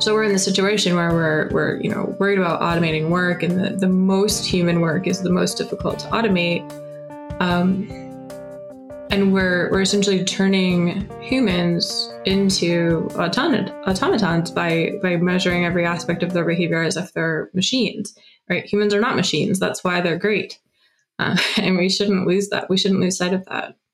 So we're in the situation where we're we're you know worried about automating work, and the, the most human work is the most difficult to automate. Um, and we're we're essentially turning humans into automat- automatons by by measuring every aspect of their behavior as if they're machines. Right? Humans are not machines. That's why they're great, uh, and we shouldn't lose that. We shouldn't lose sight of that.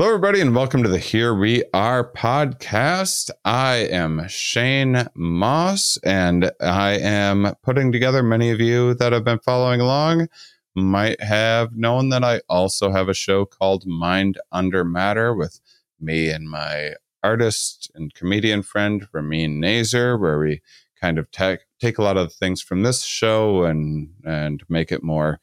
Hello, everybody, and welcome to the Here We Are podcast. I am Shane Mauss, and I am putting together many of you that have been following along might have known that I also have a show called Mind Under Matter with me and my artist and comedian friend Ramin Nazer, where we kind of take take a lot of things from this show and and make it more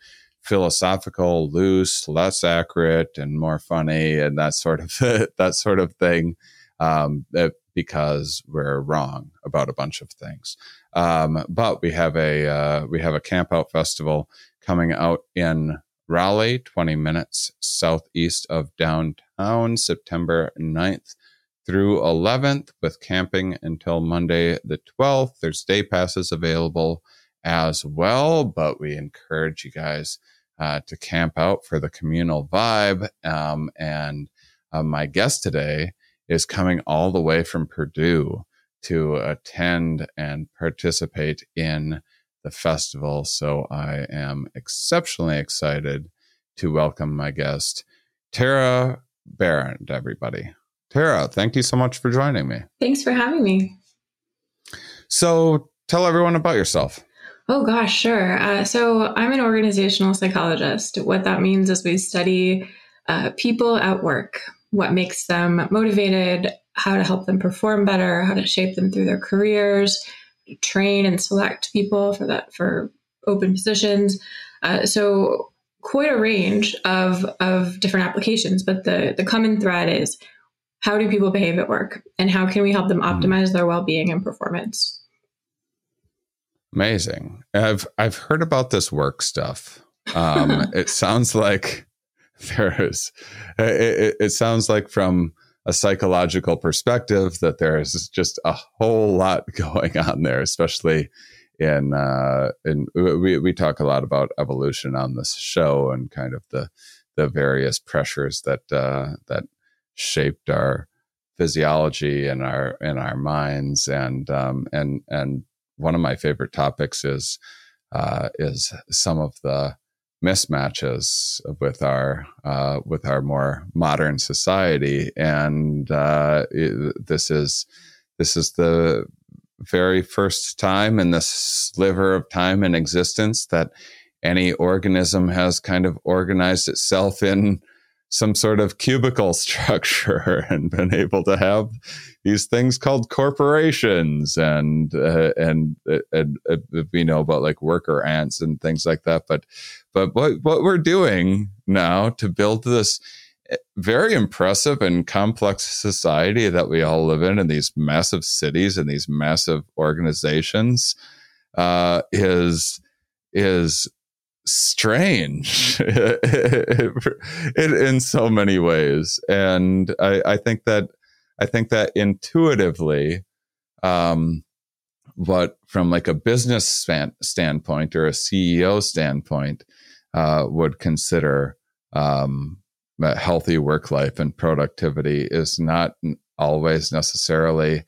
philosophical, loose, less accurate, and more funny, and that sort of that sort of thing. Um, that, because we're wrong about a bunch of things. Um, but we have a uh, we have a camp out festival coming out in Raleigh, 20 minutes southeast of downtown, September 9th through 11th, with camping until Monday the 12th. There's day passes available as well, but we encourage you guys uh, to camp out for the communal vibe. Um, and uh, my guest today is coming all the way from Purdue to attend and participate in the festival. So I am exceptionally excited to welcome my guest, Tara Behrend, everybody. Tara, thank you so much for joining me. Thanks for having me. So tell everyone about yourself. Oh, gosh, sure. Uh, so I'm an organizational psychologist. What that means is we study uh, people at work, what makes them motivated, how to help them perform better, how to shape them through their careers, train and select people for that for open positions. Uh, so quite a range of of different applications, but the the common thread is how do people behave at work, and how can we help them mm-hmm. optimize their well being and performance. Amazing. I've I've heard about this work stuff. Um, it sounds like there is. It, it, it sounds like from a psychological perspective that there is just a whole lot going on there, especially in uh, in we we talk a lot about evolution on this show and kind of the the various pressures that uh, that shaped our physiology and our in our minds and um, and and one of my favorite topics is uh, is some of the mismatches with our uh, with our more modern society, and uh, it, this is this is the very first time in this sliver of time in existence that any organism has kind of organized itself in some sort of cubicle structure and been able to have these things called corporations and uh, and, uh, and uh, we know about like worker ants and things like that. But but what what we're doing now to build this eh, very impressive and complex society that we all live in in these massive cities and these massive organizations uh, is is strange in so many ways. And I, I, think that I think that intuitively, um, what from like a business span, standpoint or a CEO standpoint uh, would consider um, healthy work life and productivity is not always necessarily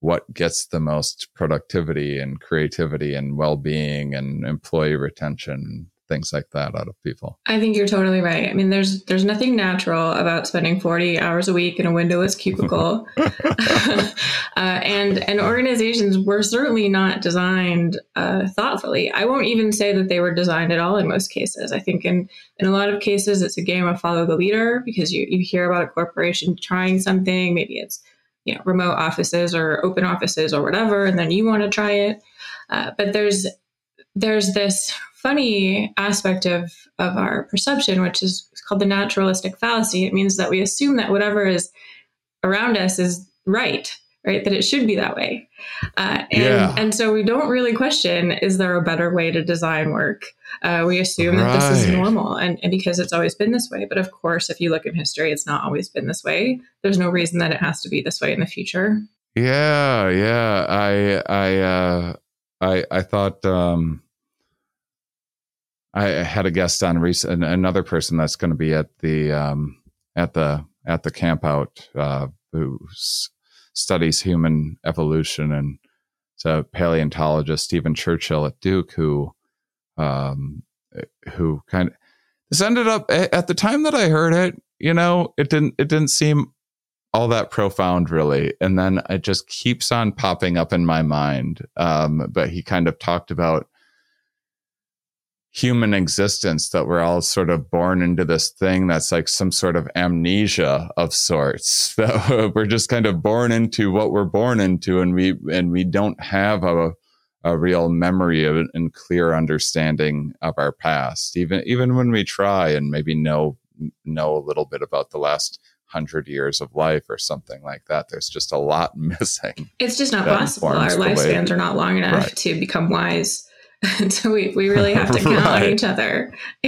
what gets the most productivity and creativity and well-being and employee retention things like that out of people. I think you're totally right. I mean, there's there's nothing natural about spending 40 hours a week in a windowless cubicle, uh, and and organizations were certainly not designed uh, thoughtfully. I won't even say that they were designed at all in most cases. I think in in a lot of cases it's a game of follow the leader because you you hear about a corporation trying something, maybe it's you know remote offices or open offices or whatever, and then you want to try it. Uh, but there's there's this funny aspect of of our perception, which is called the naturalistic fallacy. It means that we assume that whatever is around us is right, right? That it should be that way. Uh, and, yeah. and so we don't really question is there a better way to design work? Uh, we assume right. that this is normal and, and because it's always been this way. But of course, if you look in history, it's not always been this way. There's no reason that it has to be this way in the future. Yeah, yeah. I I uh I I thought um I had a guest on recent another person that's going to be at the um at the at the camp out uh who studies human evolution and it's a paleontologist Steven Churchill at Duke who um who kind of this ended up at the time that I heard it, you know, it didn't it didn't seem all that profound really. And then it just keeps on popping up in my mind um, but he kind of talked about human existence that we're all sort of born into this thing that's like some sort of amnesia of sorts that we're just kind of born into what we're born into and we and we don't have a a real memory of it and clear understanding of our past even even when we try and maybe know know a little bit about the last hundred years of life or something like that. There's just a lot missing. It's just not possible. Our lifespans are not long enough right. to become wise. so we, we really have to count right. on each other.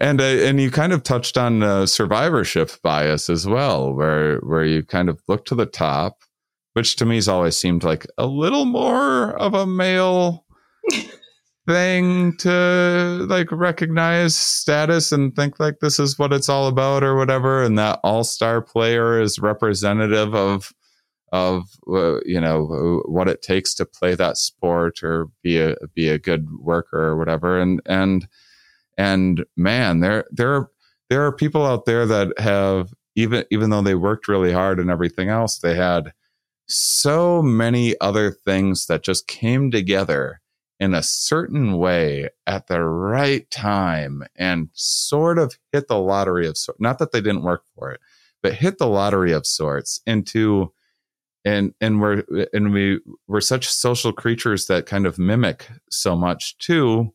and uh, and you kind of touched on uh, survivorship bias as well, where where you kind of look to the top, which to me has always seemed like a little more of a male thing to like recognize status and think like this is what it's all about or whatever and that all-star player is representative of of uh, you know what it takes to play that sport or be a be a good worker or whatever and and and man there there are there are people out there that have even even though they worked really hard and everything else they had so many other things that just came together in a certain way at the right time and sort of hit the lottery of sorts. Not that they didn't work for it, but hit the lottery of sorts into and and we're and we we're such social creatures that kind of mimic so much too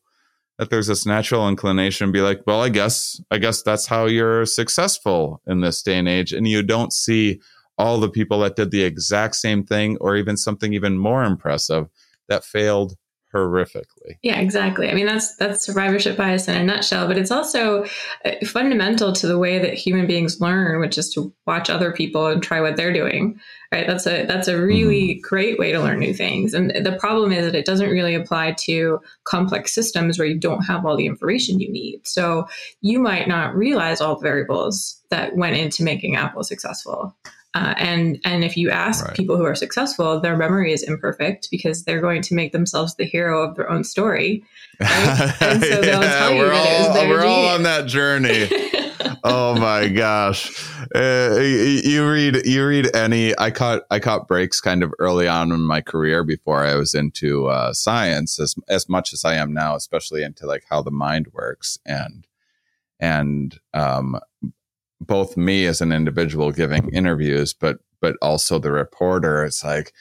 that there's this natural inclination to be like well i guess i guess that's how you're successful in this day and age and you don't see all the people that did the exact same thing or even something even more impressive that failed horrifically. Yeah, exactly. I mean, that's that's survivorship bias in a nutshell, but it's also uh, fundamental to the way that human beings learn, which is to watch other people and try what they're doing. Right? That's a that's a really mm-hmm. great way to learn new things. And the problem is that it doesn't really apply to complex systems where you don't have all the information you need. So you might not realize all the variables that went into making Apple successful. Uh, and and if you ask right. people who are successful, their memory is imperfect because they're going to make themselves the hero of their own story. Right? And so they'll yeah, tell you that all, it was their We're all on that journey. oh my gosh! Uh, you read you read any? I caught I caught breaks kind of early on in my career before I was into uh, science as as much as I am now, especially into like how the mind works and and um, both me as an individual giving interviews, but but also the reporter. It's like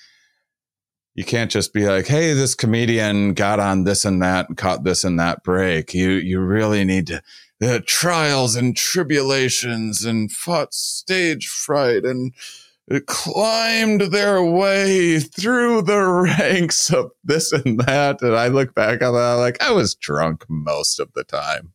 you can't just be like, "Hey, this comedian got on this and that and caught this and that break." You you really need to the trials and tribulations and fought stage fright and climbed their way through the ranks of this and that. And I look back on that like I was drunk most of the time.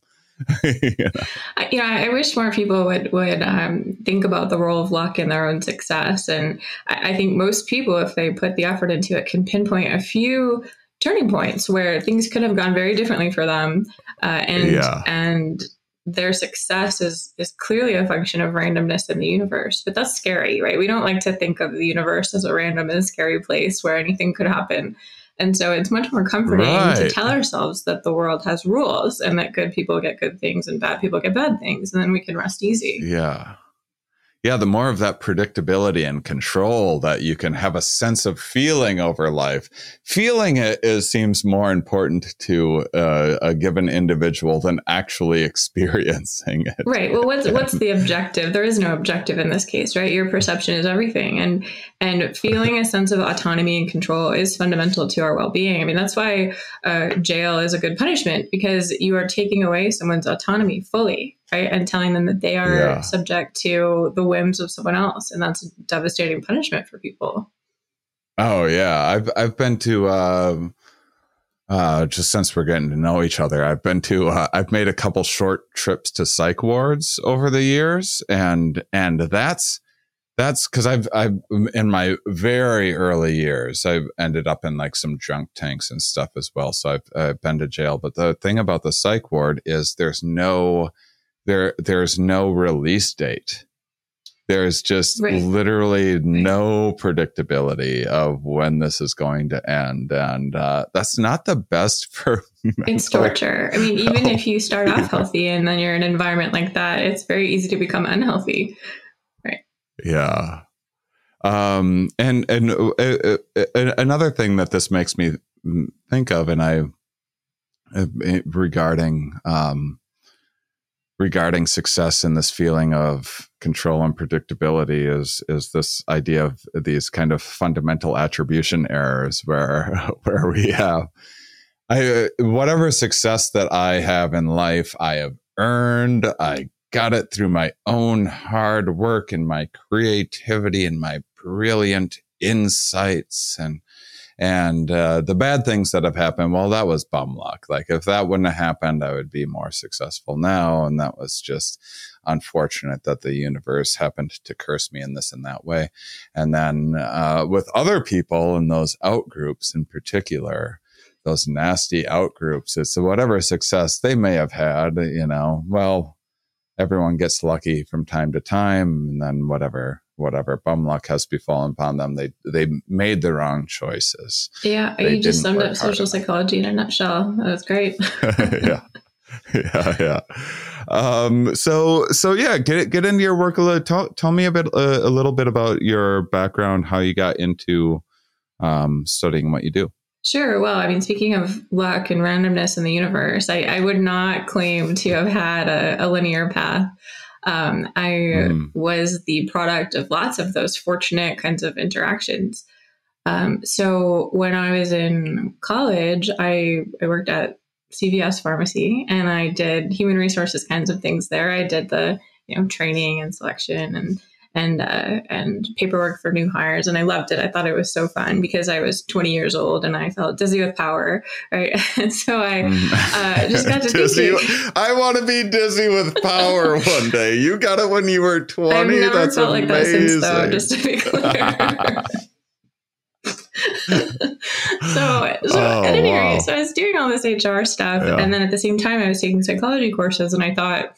Yeah. I, you know, I wish more people would would um, think about the role of luck in their own success, and I, I, think most people, if they put the effort into it, can pinpoint a few turning points where things could have gone very differently for them, uh, and yeah. and their success is is clearly a function of randomness in the universe. But that's scary, right? We don't like to think of the universe as a random and scary place where anything could happen. And so it's much more comforting right. to tell ourselves that the world has rules and that good people get good things and bad people get bad things. And then we can rest easy. Yeah. Yeah, the more of that predictability and control that you can have a sense of feeling over life. Feeling it is seems more important to uh, a given individual than actually experiencing it. Right. Well, what's what's the objective? There is no objective in this case, right? Your perception is everything, and and feeling a sense of autonomy and control is fundamental to our well being. I mean, that's why uh, jail is a good punishment because you are taking away someone's autonomy fully right? And telling them that they are yeah. subject to the whims of someone else. And that's a devastating punishment for people. Oh yeah. I've I've been to um uh, just since we're getting to know each other, I've been to, uh, I've made a couple short trips to psych wards over the years, and and that's that's because I've I've in my very early years, I've ended up in like some junk tanks and stuff as well. So I've, I've been to jail. But the thing about the psych ward is there's no there there's no release date. There's just right. literally no predictability of when this is going to end. And uh, that's not the best for it's torture. I mean even if you start off healthy and then you're in an environment like that it's very easy to become unhealthy. Right. Yeah. Um and and uh, uh, uh another thing that this makes me think of and i uh, regarding um regarding success and this feeling of control and predictability is is this idea of these kind of fundamental attribution errors where where we have I whatever success that I have in life I have earned I got it through my own hard work and my creativity and my brilliant insights and and uh, the bad things that have happened, well, that was bum luck. Like if that wouldn't have happened, I would be more successful now. And that was just unfortunate that the universe happened to curse me in this and that way. And then uh, with other people in those out groups in particular, those nasty out groups, it's whatever success they may have had, you know, well, everyone gets lucky from time to time and then whatever whatever bum luck has befallen upon them. They they made the wrong choices. Yeah they you just summed up social psychology in a nutshell. That was great. Yeah. Yeah yeah. Um so so yeah get get into your work a little tell, tell me a bit uh, a little bit about your background how you got into um studying what you do. Sure. Well, I mean, speaking of luck and randomness in the universe, I, I would not claim to have had a, a linear path. Um, I mm. was the product of lots of those fortunate kinds of interactions. Um, so when I was in college, I, I worked at CVS Pharmacy and I did human resources kinds of things there. I did the you know training and selection and and uh, and paperwork for new hires, and I loved it. I thought it was so fun because I was 20 years old and I felt dizzy with power, right? And so I mm. uh, just got to dizzy. Thinking, I want to be dizzy with power one day. You got it when you were 20. I've never That's felt amazing. like that since, though. Just to be clear. so, so oh, at any wow. rate, so I was doing all this HR stuff, yeah. and then at the same time, I was taking psychology courses, and I thought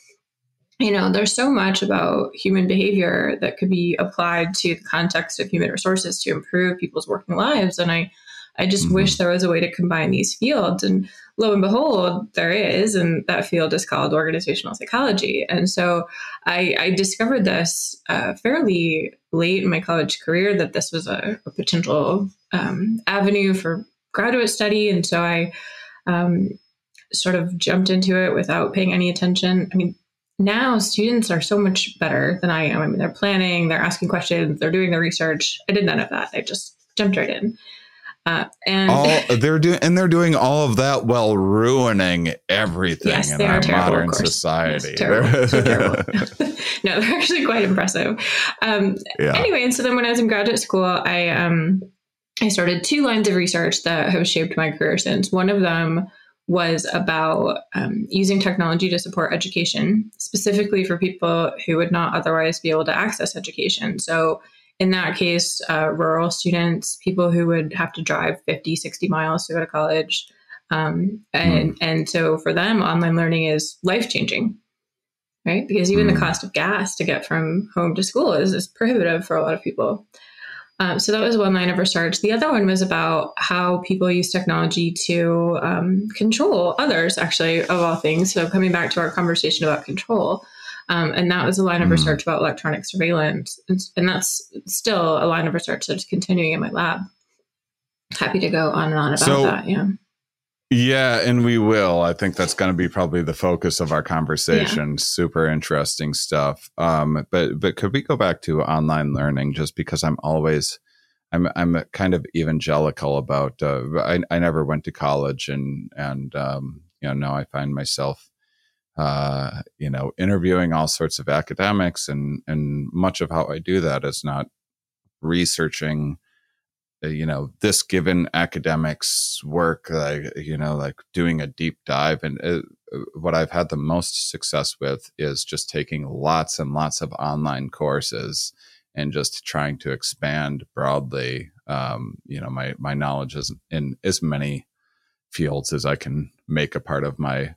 you know, there's so much about human behavior that could be applied to the context of human resources to improve people's working lives. And I, I just mm-hmm. wish there was a way to combine these fields. And lo and behold, there is. And that field is called organizational psychology. And so I, I discovered this uh, fairly late in my college career that this was a, a potential um, avenue for graduate study. And so I um, sort of jumped into it without paying any attention. I mean, now students are so much better than I am. I mean, they're planning, they're asking questions, they're doing the research. I did none of that. I just jumped right in. Uh, and all, they're doing and they're doing all of that while ruining everything yes, in our terrible, modern society. Yes, terrible, so terrible. no, they're actually quite impressive. Um, yeah. Anyway, and so then when I was in graduate school, I um, I started two lines of research that have shaped my career since. One of them was about um, using technology to support education, specifically for people who would not otherwise be able to access education. So, in that case, uh, rural students, people who would have to drive 50, 60 miles to go to college. Um, and, mm. and so for them, online learning is life changing, right? Because even mm. the hmm. cost of gas to get from home to school is, is prohibitive for a lot of people. Um, so that was one line of research. The other one was about how people use technology to um, control others, actually, of all things. So coming back to our conversation about control, Um, and that was a line of mm. research about electronic surveillance. And, and, that's still a line of research that's continuing in my lab. Happy to go on and on about so, that. Yeah. Yeah, and we will. I think that's going to be probably the focus of our conversation. Yeah. Super interesting stuff. Um, but but could we go back to online learning just because I'm always I'm I'm kind of evangelical about. Uh, I I never went to college, and and um, you know now I find myself, uh, you know, interviewing all sorts of academics, and and much of how I do that is not researching, you know, this given academic's work, like you know, like doing a deep dive, and uh, what I've had the most success with is just taking lots and lots of online courses and just trying to expand broadly. Um, you know my my knowledge is in as many fields as I can make a part of my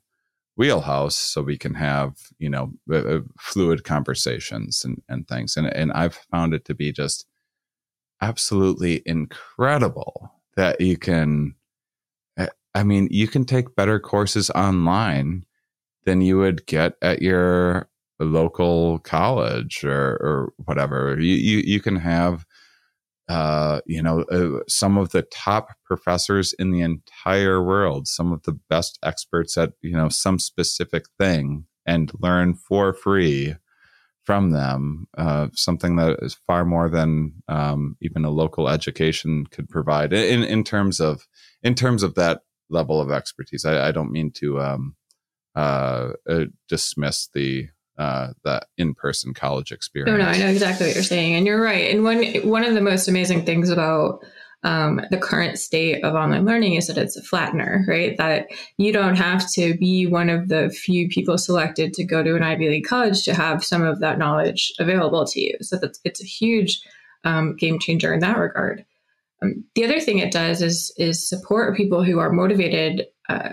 wheelhouse so we can have you know uh, fluid conversations and, and things. And and I've found it to be just absolutely incredible that you can eh, I mean you can take better courses online than you would get at your local college or, or whatever. You, you, you can have, uh, you know, uh, some of the top professors in the entire world, some of the best experts at, you know, some specific thing and learn for free from them, uh, something that is far more than um, even a local education could provide in, in terms of, in terms of that level of expertise. I, I don't mean to, um, uh, uh, dismiss the uh, that in-person college experience. No, no, I know exactly what you're saying, and you're right. And one one of the most amazing things about um, the current state of online learning is that it's a flattener, right? That you don't have to be one of the few people selected to go to an Ivy League college to have some of that knowledge available to you. So that's it's a huge um, game changer in that regard. Um, the other thing it does is is support people who are motivated, uh,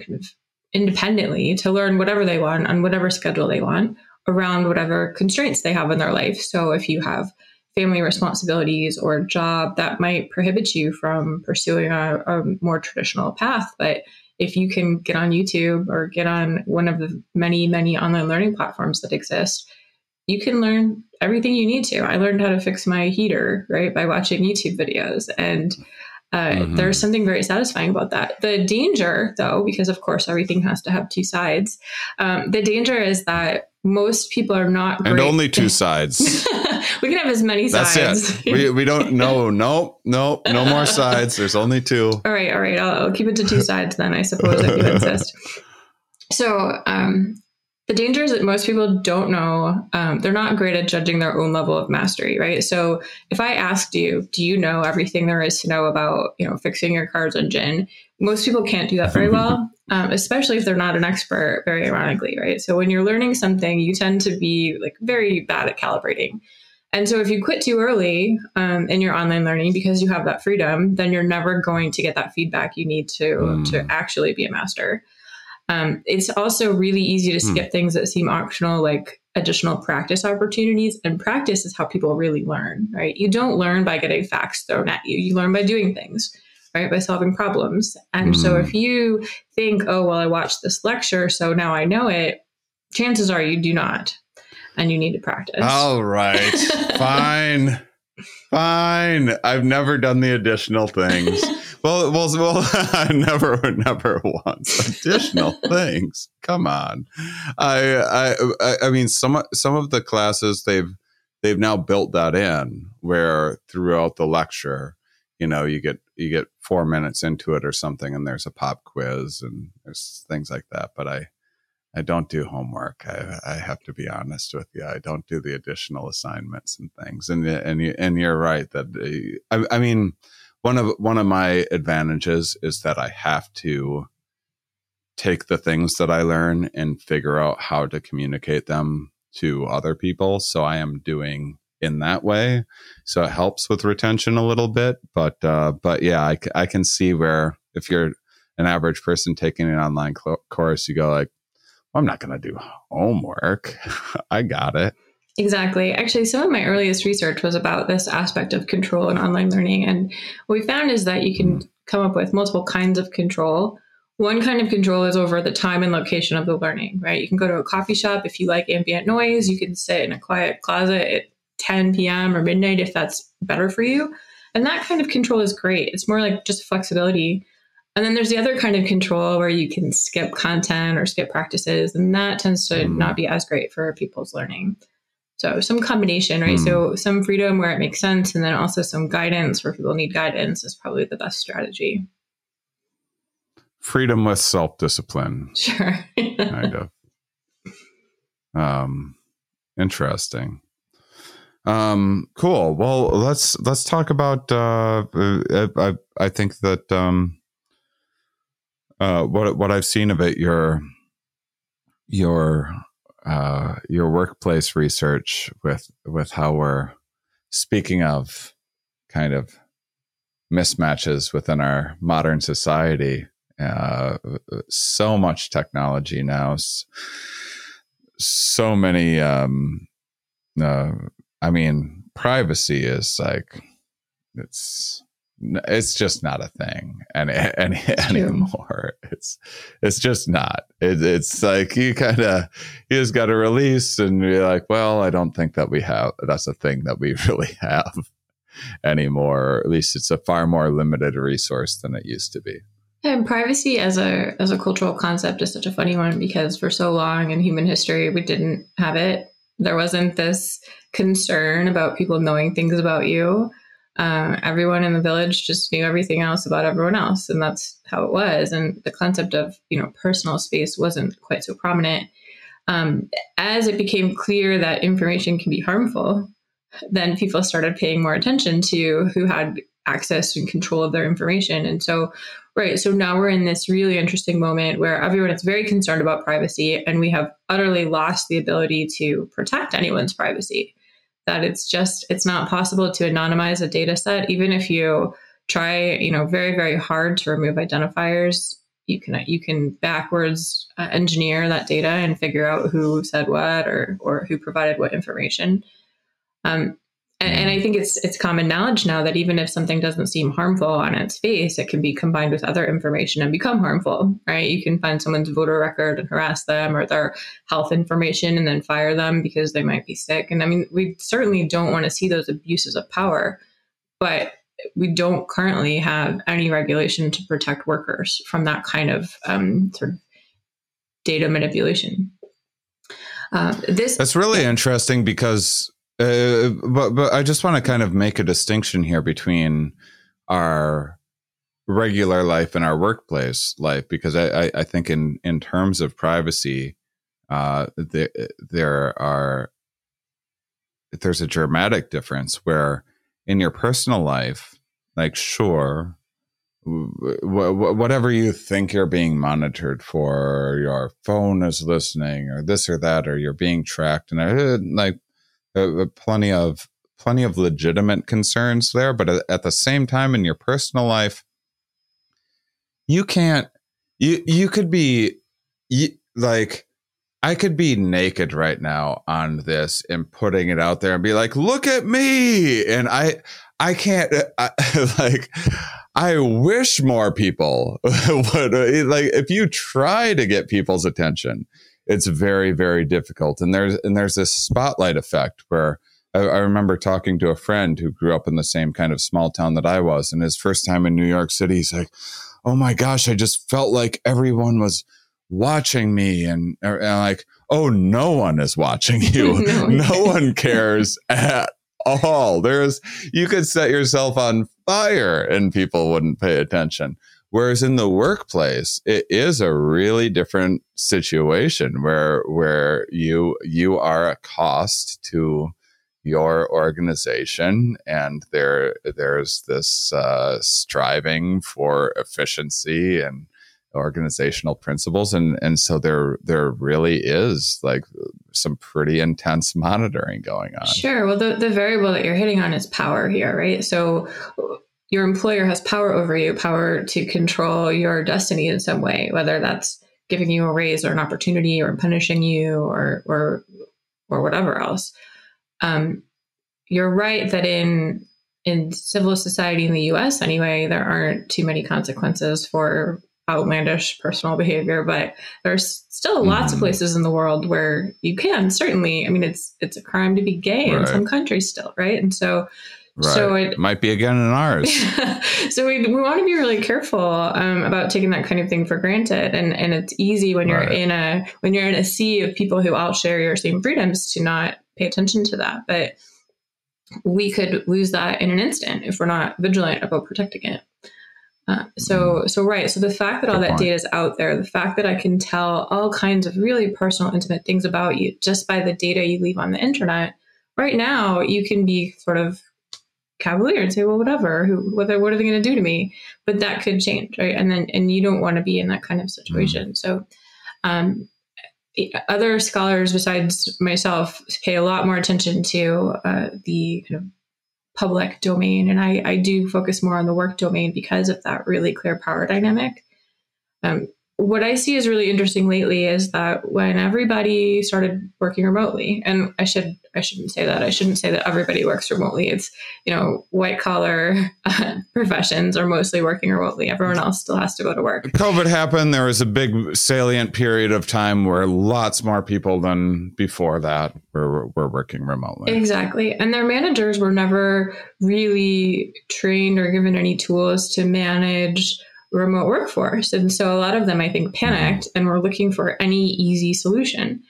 kind of independently to learn whatever they want on whatever schedule they want around whatever constraints they have in their life. So if you have family responsibilities or a job that might prohibit you from pursuing a, a, more traditional path. But if you can get on YouTube or get on one of the many, many online learning platforms that exist, you can learn everything you need to. I learned how to fix my heater, right, by watching YouTube videos. And uh, mm-hmm. There's something very satisfying about that. The danger, though, because of course everything has to have two sides, um, the danger is that most people are not. And only two sides. we can have as many sides. That's sides. It. We, we don't, no, no, no, no more sides. There's only two. All right, all right. I'll, I'll keep it to two sides then, I suppose, if you insist. So, um, the danger is that most people don't know um, they're not great at judging their own level of mastery right so if i asked you do you know everything there is to know about you know fixing your car's engine most people can't do that very well um, especially if they're not an expert very ironically right so when you're learning something you tend to be like very bad at calibrating and so if you quit too early um, in your online learning because you have that freedom then you're never going to get that feedback you need to mm. to actually be a master um, it's also really easy to skip mm. things that seem optional, like additional practice opportunities. And practice is how people really learn, right? You don't learn by getting facts thrown at you, you learn by doing things. Right, by solving problems. And mm. so if hmm. you think, oh, well, I watched this lecture, so now I know it, chances are you do not. And you need to practice. All right. Fine. Fine. I've never done the additional things. well, well, well, never, never once additional things. Come on. I, I, I mean, some, some of the classes they've, they've now built that in where throughout the lecture, you know, you get, you get four minutes into it or something and there's a pop quiz and there's things like that. But I, I don't do homework. I, I have to be honest with you. I don't do the additional assignments and things. And and you, and you're right that uh, I, I mean one of one of my advantages is that I have to take the things that I learn and figure out how to communicate them to other people. So I am doing in that way. So it helps with retention a little bit. But uh, but yeah, I, I can see where if you're an average person taking an online cl- course, you go like, I'm not going to do homework. I got it. Exactly. Actually, some of my earliest research was about this aspect of control in online learning. And what we found is that you can mm. come up with multiple kinds of control. one kind of control is over the time and location of the learning, right? You can go to a coffee shop if you like ambient noise. You can sit in a quiet closet at 10 p.m. or midnight if that's better for you. And that kind of control is great. It's more like just flexibility. And then there's the other kind of control where you can skip content or skip practices, and that tends to mm. not be as great for people's learning. So some combination, right? Mm. So some freedom where it makes sense, and then also some guidance where people need guidance is probably the best strategy. Freedom with self discipline. Sure. kind of. Um, interesting. Um, cool. Well, let's let's talk about. Uh, uh, I I think that um, uh, what what I've seen it, your your uh, your workplace research with with how we're speaking of kind of mismatches within our modern society. Uh, so much technology now, so many um, uh, I mean, privacy is like it's it's just not a thing any, any anymore. It's it's just not. It, it's like you kind of you just got to release and be like, well, I don't think that we have. That's a thing that we really have anymore. Or at least it's a far more limited resource than it used to be. And privacy as a as a cultural concept is such a funny one because for so long in human history we didn't have it. There wasn't this concern about people knowing things about you. Uh, everyone in the village just knew everything else about everyone else, and that's how it was. And the concept of you know personal space wasn't quite so prominent. Um, as it became clear that information can be harmful, then people started paying more attention to who had access and control of their information. And so, right, so now we're in this really interesting moment where everyone is very concerned about privacy, and we have utterly lost the ability to protect anyone's privacy that it's just it's not possible to anonymize a data set. Even if you try you know very very hard to remove identifiers you can you can backwards uh, engineer that data and figure out who said what or or who provided what information. Um, and, and, I think it's it's common knowledge now that even if something doesn't seem harmful on its face, it can be combined with other information and become harmful, right? You can find someone's voter record and harass them or their health information and then fire them because they might be sick. And I mean, we certainly don't want to see those abuses of power, but we don't currently have any regulation to protect workers from that kind of um, sort of data manipulation. Uh, this that's really yeah. interesting because uh, but but I just want to kind of make a distinction here between our regular life and our workplace life because I, I, I think in in terms of privacy, uh, the, there are there's a dramatic difference where in your personal life, like sure, whatever you think you're being monitored for, your phone is listening, or this or that, or you're being tracked, and like uh, uh, plenty of plenty of legitimate concerns there, but at the same time, in your personal life, you can't. You you could be you, like I could be naked right now on this and putting it out there and be like, "Look at me!" And I I can't I, like. I wish more people would like if you try to get people's attention it's very very difficult. And there's and there's this spotlight effect where I, I, remember talking to a friend who grew up in the same kind of small town that I was. And his first time in New York City he's like oh my gosh I just felt like everyone was watching me. And, er, and like oh no one is watching you. No, no one cares at all. There's you could set yourself on fire and people wouldn't pay attention Whereas in the workplace, it is a really different situation where where you you are a cost to your organization, and there there's this uh, striving for efficiency and organizational principles. And and so there there really is like some pretty intense monitoring going on. Sure. Well the, the variable that you're hitting on is power here right? So your employer has power over you, power to control your destiny in some way, whether that's giving you a raise or an opportunity or punishing you or or or whatever else. Um, you're right that in in civil society in the U.S. anyway, there aren't too many consequences for outlandish personal behavior, but there's still lots of Mhm. places in the world where you can certainly. I mean, it's it's a crime to be gay in some countries still, right? And so Right. So it- Might be again in ours. so we, we want to be really careful um, about taking that kind of thing for granted and and it's easy when you're Right. in a when you're in a sea of people who all share your same freedoms to not pay attention to that but we could lose that in an instant if we're not vigilant about protecting it uh, so so right so the fact that all Good that point. data is out there the fact that i can tell all kinds of really personal intimate things about you just by the data you leave on the internet right now you can be sort of cavalier and say, well, whatever, who, what, what are they going to do to me? But that could change, right? And then, and you don't want to be in that kind of situation. So, um, other scholars besides myself pay a lot more attention to uh, the kind of public domain, and I, I do focus more on the work domain because of that really clear power dynamic. Um, what I see is really interesting lately is that when everybody started working remotely, and I should I shouldn't say that I shouldn't say that everybody works remotely. It's you know white collar uh, professions are mostly working remotely. Everyone else still has to go to work. COVID happened. There was a big salient period of time where lots more people than before that were, were working remotely. Exactly. And their managers were never really trained or given any tools to manage remote workforce. And so a lot of them, I think, panicked and were looking for any easy solution.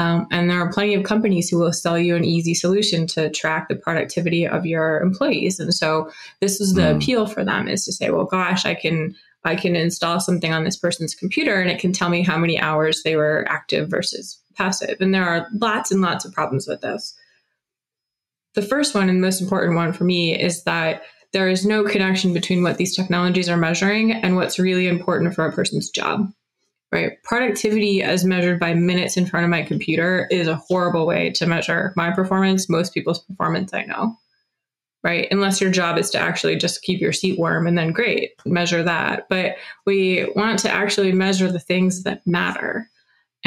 Um, and there are plenty of companies who will sell you an easy solution to track the productivity of your employees. And so this is the Mm. appeal for them is to say, well, gosh, I can I can install something on this person's computer and it can tell me how many hours they were active versus passive. And there are lots and lots of problems with this. The first one and most important one for me is that there is no connection between what these technologies are measuring and what's really important for a person's job. Right? Productivity as measured by minutes in front of my computer is a horrible way to measure my performance, most people's performance I know. Right? Unless your job is to actually just keep your seat warm and then great, measure that. But we want to actually measure the things that matter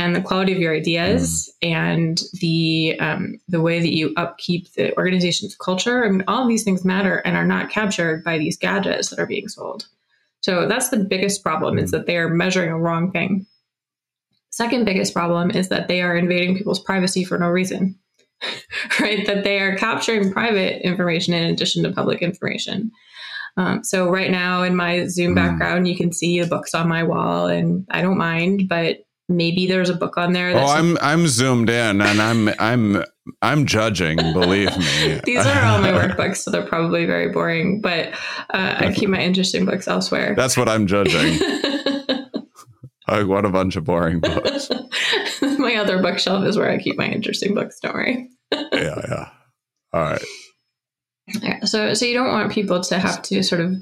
and the quality of your ideas and the um, the way that you upkeep the organization's culture. I mean, all of these things matter and are not captured by these gadgets that are being sold. So that's the biggest problem is that they are measuring a wrong thing. Second biggest problem is that they are invading people's privacy for no reason. right? That they are capturing private information in addition to public information. Um, so right now in my Zoom Mm. background, you can see the books on my wall, and I don't mind, but maybe there's a book on there. Oh, That's I'm I'm zoomed in and I'm I'm I'm judging. Believe me. These are all my workbooks, so they're probably very boring, but uh, I keep my interesting books elsewhere. That's what I'm judging. Like, what a bunch of boring books. my other bookshelf is where I keep my interesting books. Don't worry. Yeah, yeah. All right. Yeah, so, so you don't want people to have to sort of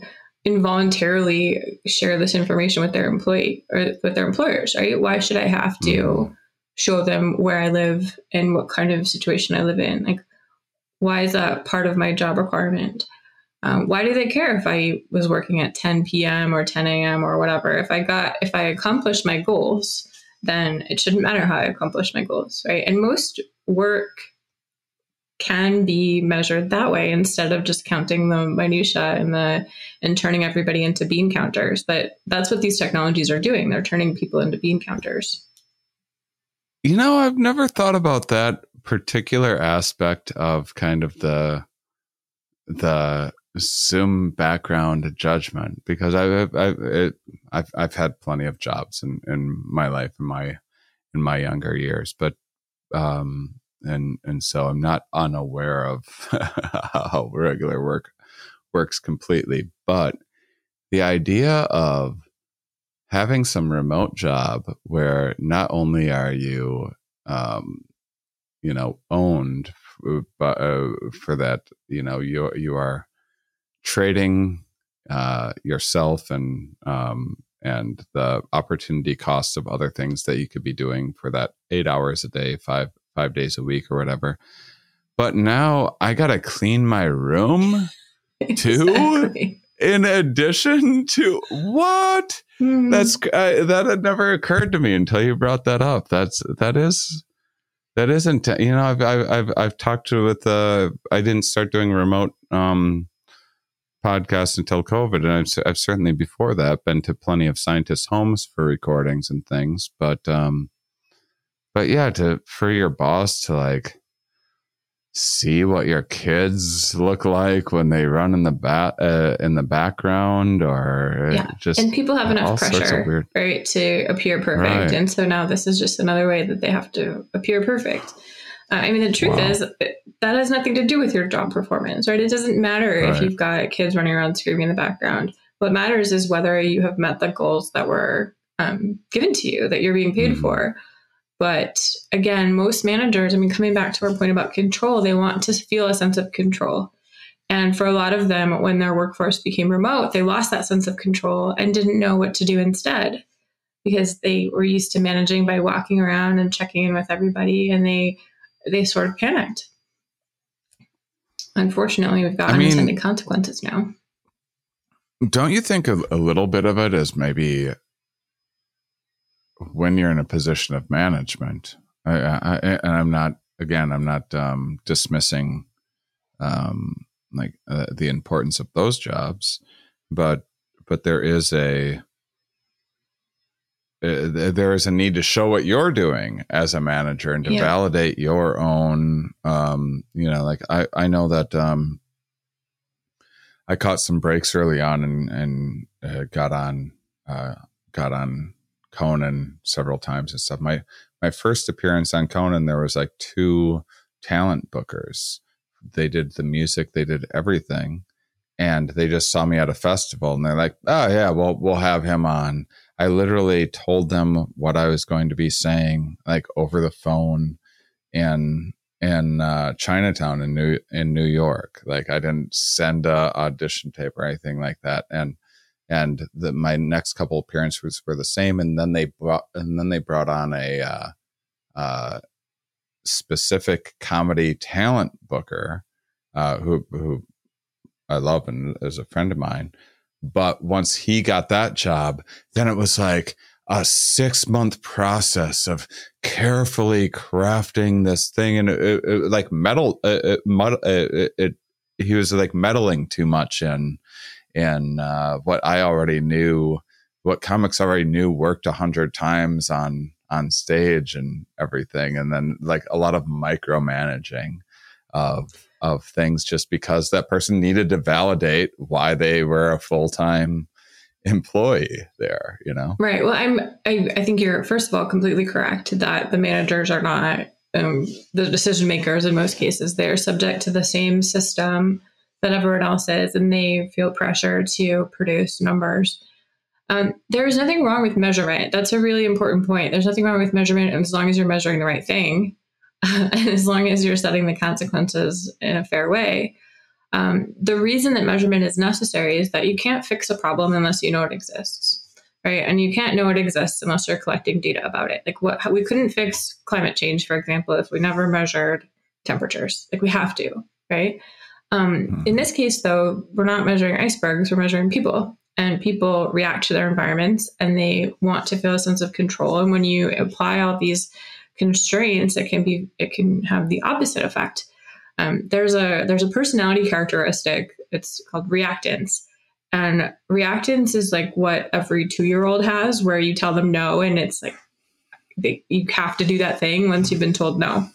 involuntarily share this information with their employee or with their employers, right? Why should I have to Mhm. show them where I live and what kind of situation I live in? Like, why is that part of my job requirement? Um, why do they care if I was working at 10 p.m. or 10 a.m. or whatever? If I got, if I accomplished my goals, then it shouldn't matter how I accomplished my goals, right? And most work can be measured that way instead of just counting the minutia and the and turning everybody into bean counters. But that's what these technologies are doing. They're turning people into bean counters. You know, I've never thought about that particular aspect of kind of the the Zoom background judgment because I've I've it, I've, I've had plenty of jobs in, in my life in my in my younger years, but um and and so I'm not unaware of how regular work works completely, but the idea of having some remote job where not only are you um, you know owned uh, for that you know you you are trading uh, yourself and um, and the opportunity costs of other things that you could be doing for that eight hours a day five five days a week or whatever but now i gotta clean my room too. Exactly. in addition to what Hmm. that's uh, that had never occurred to me until you brought that up. That's that is that isn't you know I've I've I've, I've talked to with uh I didn't start doing remote um podcast until COVID, and I've, I've, certainly before that been to plenty of scientists' homes for recordings and things. But um, but yeah, to for your boss to like see what your kids look like when they run in the bat uh, in the background or yeah. just and people have enough pressure right to appear perfect right. and so now this is just another way that they have to appear perfect uh, i mean the truth wow. is that has nothing to do with your job performance right it doesn't matter right. if you've got kids running around screaming in the background what matters is whether you have met the goals that were um, given to you that you're being paid mm. for but again, most managers, I mean, coming back to our point about control, they want to feel a sense of control. And for a lot of them, when their workforce became remote, they lost that sense of control and didn't know what to do instead because they were used to managing by walking around and checking in with everybody and they they sort of panicked. Unfortunately, we've got I unintended mean, consequences now. Don't you think a, a little bit of it is maybe when you're in a position of management, I, I, and I'm not again, I'm not um, dismissing um, like uh, the importance of those jobs, but but there is a uh, there is a need to show what you're doing as a manager and to yeah. validate your own um, you know like i i know that um, i caught some breaks early on and and uh, got on uh, got on Conan several times and stuff. My my first appearance on Conan, there was like two talent bookers. They did the music, they did everything, and they just saw me at a festival, and they're like, "Oh yeah, well we'll have him on." I literally told them what I was going to be saying, like over the phone, in in uh, Chinatown in New in New York. Like I didn't send a audition tape or anything like that, and and the, my next couple appearances were the same. And then they brought and then they brought on a uh, uh, specific comedy talent booker uh, who who I love and is a friend of mine. But once he got that job, then it was like a six month process of carefully crafting this thing and it, it, it, like metal it, it, he was like meddling too much in and uh, what I already knew, what comics already knew worked a hundred times on on stage and everything, and then like a lot of micromanaging of of things just because that person needed to validate why they were a full time employee there you know? Right. Well i'm I, I think you're first of all completely correct that the managers are not um, the decision makers in most cases they're subject to the same system that everyone else is, and they feel pressure to produce numbers. Um, there's nothing wrong with measurement. That's a really important point. There's nothing wrong with measurement as long as you're measuring the right thing, and as long as you're setting the consequences in a fair way. Um, the reason that measurement is necessary is that you can't fix a problem unless you know it exists, right? And you can't know it exists unless you're collecting data about it. Like what we couldn't fix climate change, for example, if we never measured temperatures. Like we have to, right? Um, hmm. in this case, though, we're not measuring icebergs, we're measuring people. And people react to their environments and they want to feel a sense of control. And when you apply all these constraints, it can be it can have the opposite effect. Um, there's a there's a personality characteristic. It's called reactance, and reactance is like what every two year old has, where you tell them no, and it's like they, you have to do that thing once you've been told no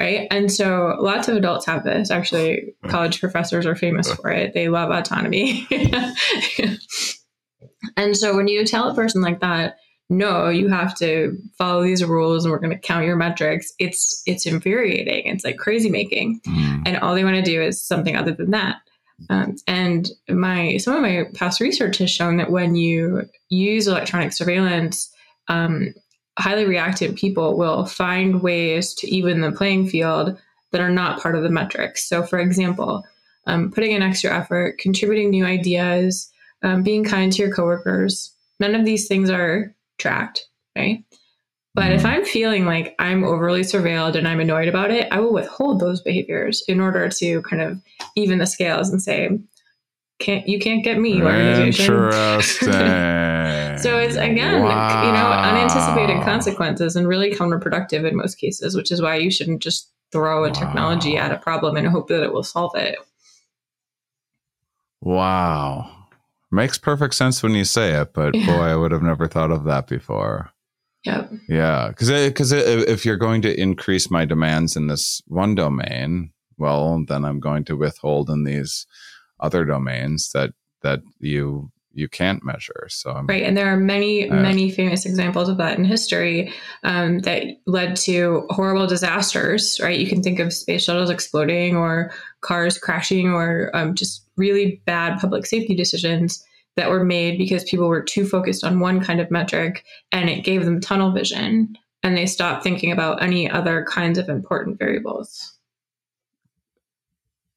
right? And so lots of adults have this. Actually, college professors are famous for it. They love autonomy. and so when you tell a person like that, no, you have to follow these rules and we're going to count your metrics. It's it's infuriating. It's like crazy making. Mm. And all they want to do is something other than that. Um, and my some of my past research has shown that when you use electronic surveillance, um, highly reactive people will find ways to even the playing field that are not part of the metrics. So, for example, um, putting in extra effort, contributing new ideas, um, being kind to your coworkers. None of these things are tracked, right? But if mm-hmm. I'm feeling like I'm overly surveilled and I'm annoyed about it, I will withhold those behaviors in order to kind of even the scales and say, can't you can't get me organization. Interesting. so it's again, wow. you know, unanticipated consequences and really counterproductive in most cases, which is why you shouldn't just throw a technology wow. at a problem and hope that it will solve it. Wow. Makes perfect sense when you say it, but Yeah. boy, I would have never thought of that before. Yep. Yeah, because because if you're going to increase my demands in this one domain, well, then I'm going to withhold in these other domains that that you you can't measure. So I'm, Right. And there are many, Uh, many famous examples of that in history um, that led to horrible disasters, right? You can think of space shuttles exploding or cars crashing or um, just really bad public safety decisions that were made because people were too focused on one kind of metric and it gave them tunnel vision and they stopped thinking about any other kinds of important variables.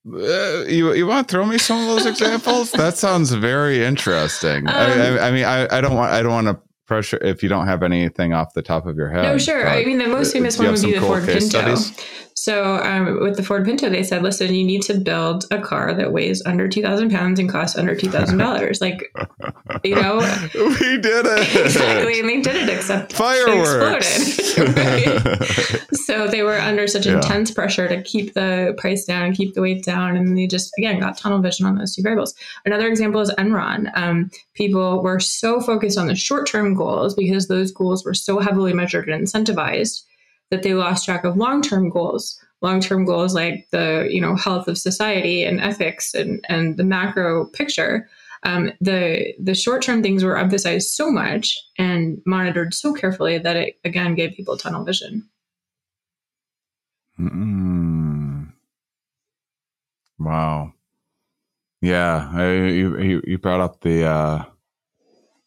Uh, you you want to throw me some of those examples? that sounds very interesting. I, Um, I, I mean, I, I don't want I don't want to pressure if you don't have anything off the top of your head. No, sure. I mean, the most famous one would be the cool Ford Pinto. studies? So, um, with the Ford Pinto, they said, listen, you need to build a car that weighs under 2,000 pounds and costs under $2,000. like, you know, we did it exactly. And they did it, except Fireworks. Exploded. So they were under such Yeah. intense pressure to keep the price down and keep the weight down. And they just, again, got tunnel vision on those two variables. Another example is Enron. Um, people were so focused on the short term goals because those goals were so heavily measured and incentivized that they lost track of long term goals. Long term goals like the you know health of society and ethics and, and the macro picture. Um, the the short term things were emphasized so much and monitored so carefully that it again gave people tunnel vision. Mm. Wow. Yeah, I, you you brought up the uh,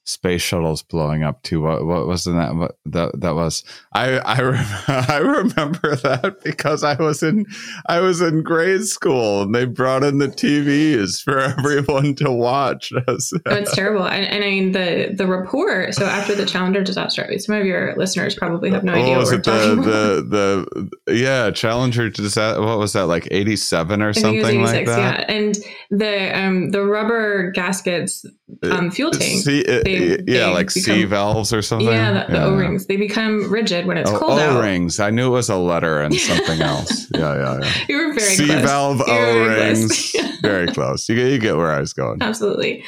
space shuttles blowing up too. What what was that? What that that was? I I rem- I remember that because I was in I was in grade school and they brought in the TVs for everyone to watch. Oh, it's terrible. And, and I mean the the report. So after the Challenger disaster, some of your listeners probably have no idea oh, what was it the, the the yeah Challenger? That what was that like eighty seven or I was something like that? yeah. And the um the rubber gaskets um fuel tank. See, uh, they- yeah, they like C valves or something. Yeah, the, the O-rings. They become rigid when it's Oh, cold. O-rings. I knew it was a letter and something else. Yeah, yeah, yeah. You were very C close. valve You were very. Very close. You, get- you get where I was going. Absolutely.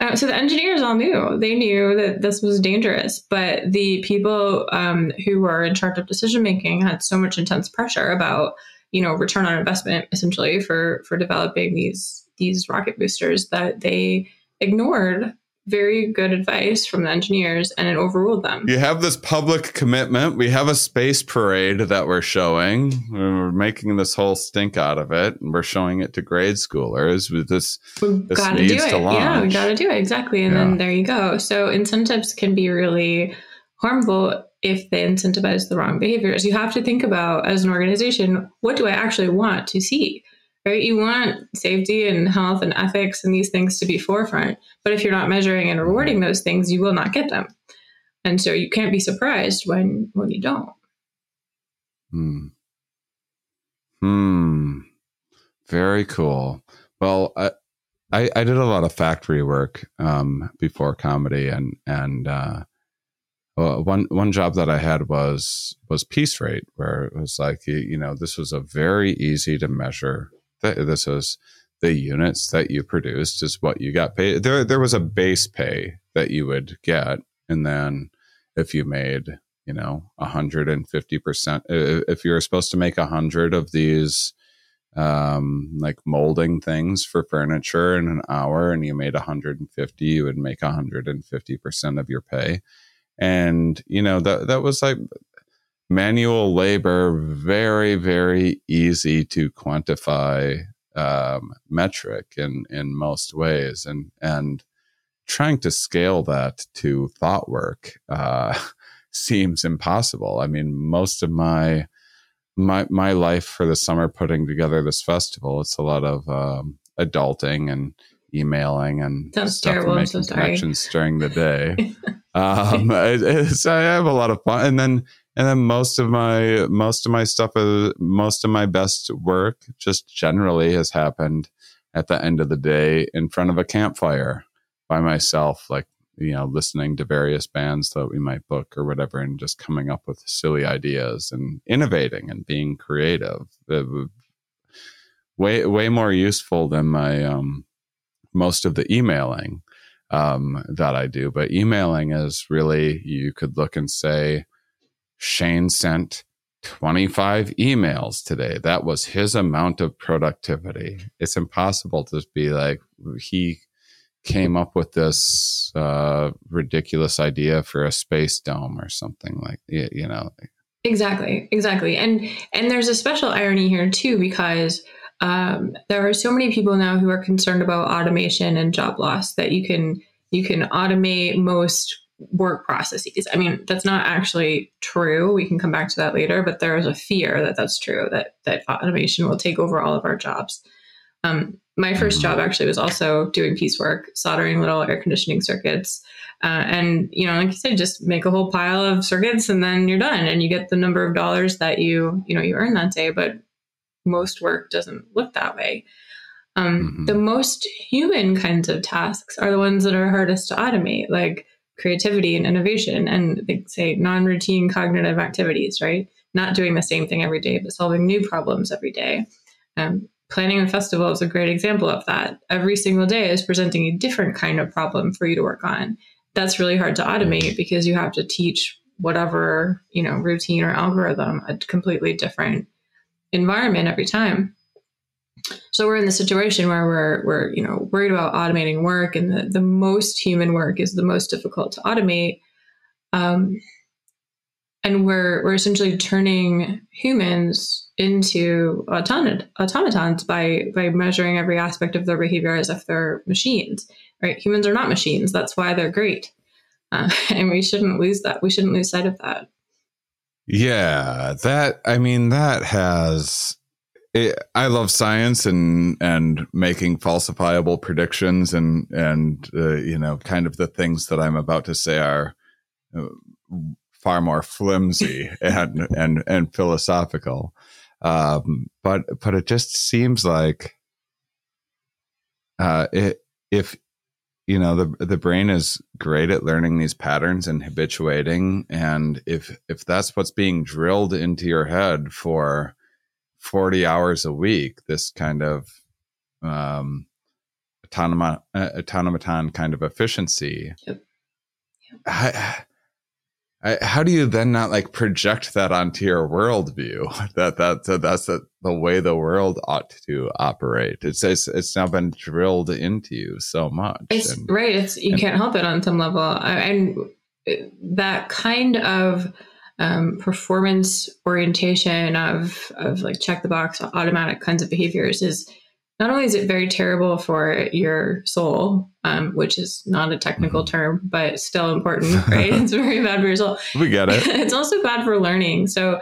Uh, so the engineers all knew. They knew that this was dangerous, but the people um, who were in charge of decision making had so much intense pressure about, you know, return on investment essentially for for developing these these rocket boosters that they ignored very good advice from the engineers and it overruled them. You have this public commitment. We have a space parade that we're showing. We're making this whole stink out of it, and we're showing it to grade schoolers with this. We've This got to do it. to Yeah, we got to do it. Exactly. And Yeah. then there you go. So incentives can be really harmful if they incentivize the wrong behaviors. You have to think about as an organization, what do I actually want to see? Right? You want safety and health and ethics and these things to be forefront. But if you're not measuring and rewarding those things, you will not get them. And so you can't be surprised when when you don't. Hmm. Hmm. Very cool. Well, I, I I did a lot of factory work um, before comedy, and and uh, well, one one job that I had was was piece rate, where it was like you, you know this was a very easy to measure. Th- This was the units that you produced is what you got paid. There there was a base pay that you would get, and then if you made you know 150 percent if you were supposed to make 100 of these um like molding things for furniture in an hour and you made 150 you would make 150 percent of your pay and you know that that was like manual labor very very easy to quantify um, metric in in most ways and and trying to scale that to thought work uh, seems impossible. I mean, most of my my my life for the summer putting together this festival, it's a lot of um, adulting and emailing and stuff terrible. and I'm so connections during the day. um, it, it's, I have a lot of fun, and then and then most of my most of my stuff is most of my best work just generally has happened at the end of the day in front of a campfire by myself, like you know, listening to various bands that we might book or whatever, and just coming up with silly ideas and innovating and being creative. Way way more useful than my um most of the emailing um, that I do. But emailing is really, you could look and say, Shane sent 25 emails today. That was his amount of productivity. It's impossible to be like, he came up with this uh, ridiculous idea for a space dome or something like, you know. Exactly, exactly. And and there's a special irony here too because um, there are so many people now who are concerned about automation and job loss that you can you can automate most work processes. I mean, that's not actually true. We can come back to that later, but there is a fear that that's true that that automation will take over all of our jobs. Um, my first job actually was also doing piecework, soldering little air conditioning circuits. Uh, and, you know, like you said, just make a whole pile of circuits and then you're done and you get the number of dollars that you, you know, you earn that day. But most work doesn't look that way. Um, mm-hmm. The most human kinds of tasks are the ones that are hardest to automate, like creativity and innovation and they say non-routine cognitive activities, right? Not doing the same thing every day, but solving new problems every day. Um, planning a festival is a great example of that. Every single day is presenting a different kind of problem for you to work on. That's really hard to automate because you have to teach whatever, you know, routine or algorithm a completely different environment every time. So we're in the situation where we're we're, you know, worried about automating work and the, the most human work is the most difficult to automate. Um, and we're we're essentially turning humans into automat- automatons by by measuring every aspect of their behavior as if they're machines right? Humans are not machines. That's why they're great. Uh, and we shouldn't lose that. We shouldn't lose sight of that. Yeah that i mean that has it, i love science and and making falsifiable predictions and and uh, you know kind of the things that i'm about to say are uh, far more flimsy and and and philosophical. Um, but but it just seems like uh, it, if you know the the brain is great at learning these patterns and habituating, and if if that's what's being drilled into your head for forty hours a week, this kind of um, autonom- uh, automaton kind of efficiency. Yep. Yep. I, I, how do you then not like project that onto your worldview that that, that that's the, the way the world ought to operate it's, it's it's now been drilled into you so much it's and, right it's you and, can't help it on some level and that kind of um, performance orientation of of like check the box automatic kinds of behaviors is not only is it very terrible for your soul, um, which is not a technical mm-hmm. term, but still important, right? it's very bad for your soul. We get it. it's also bad for learning. So,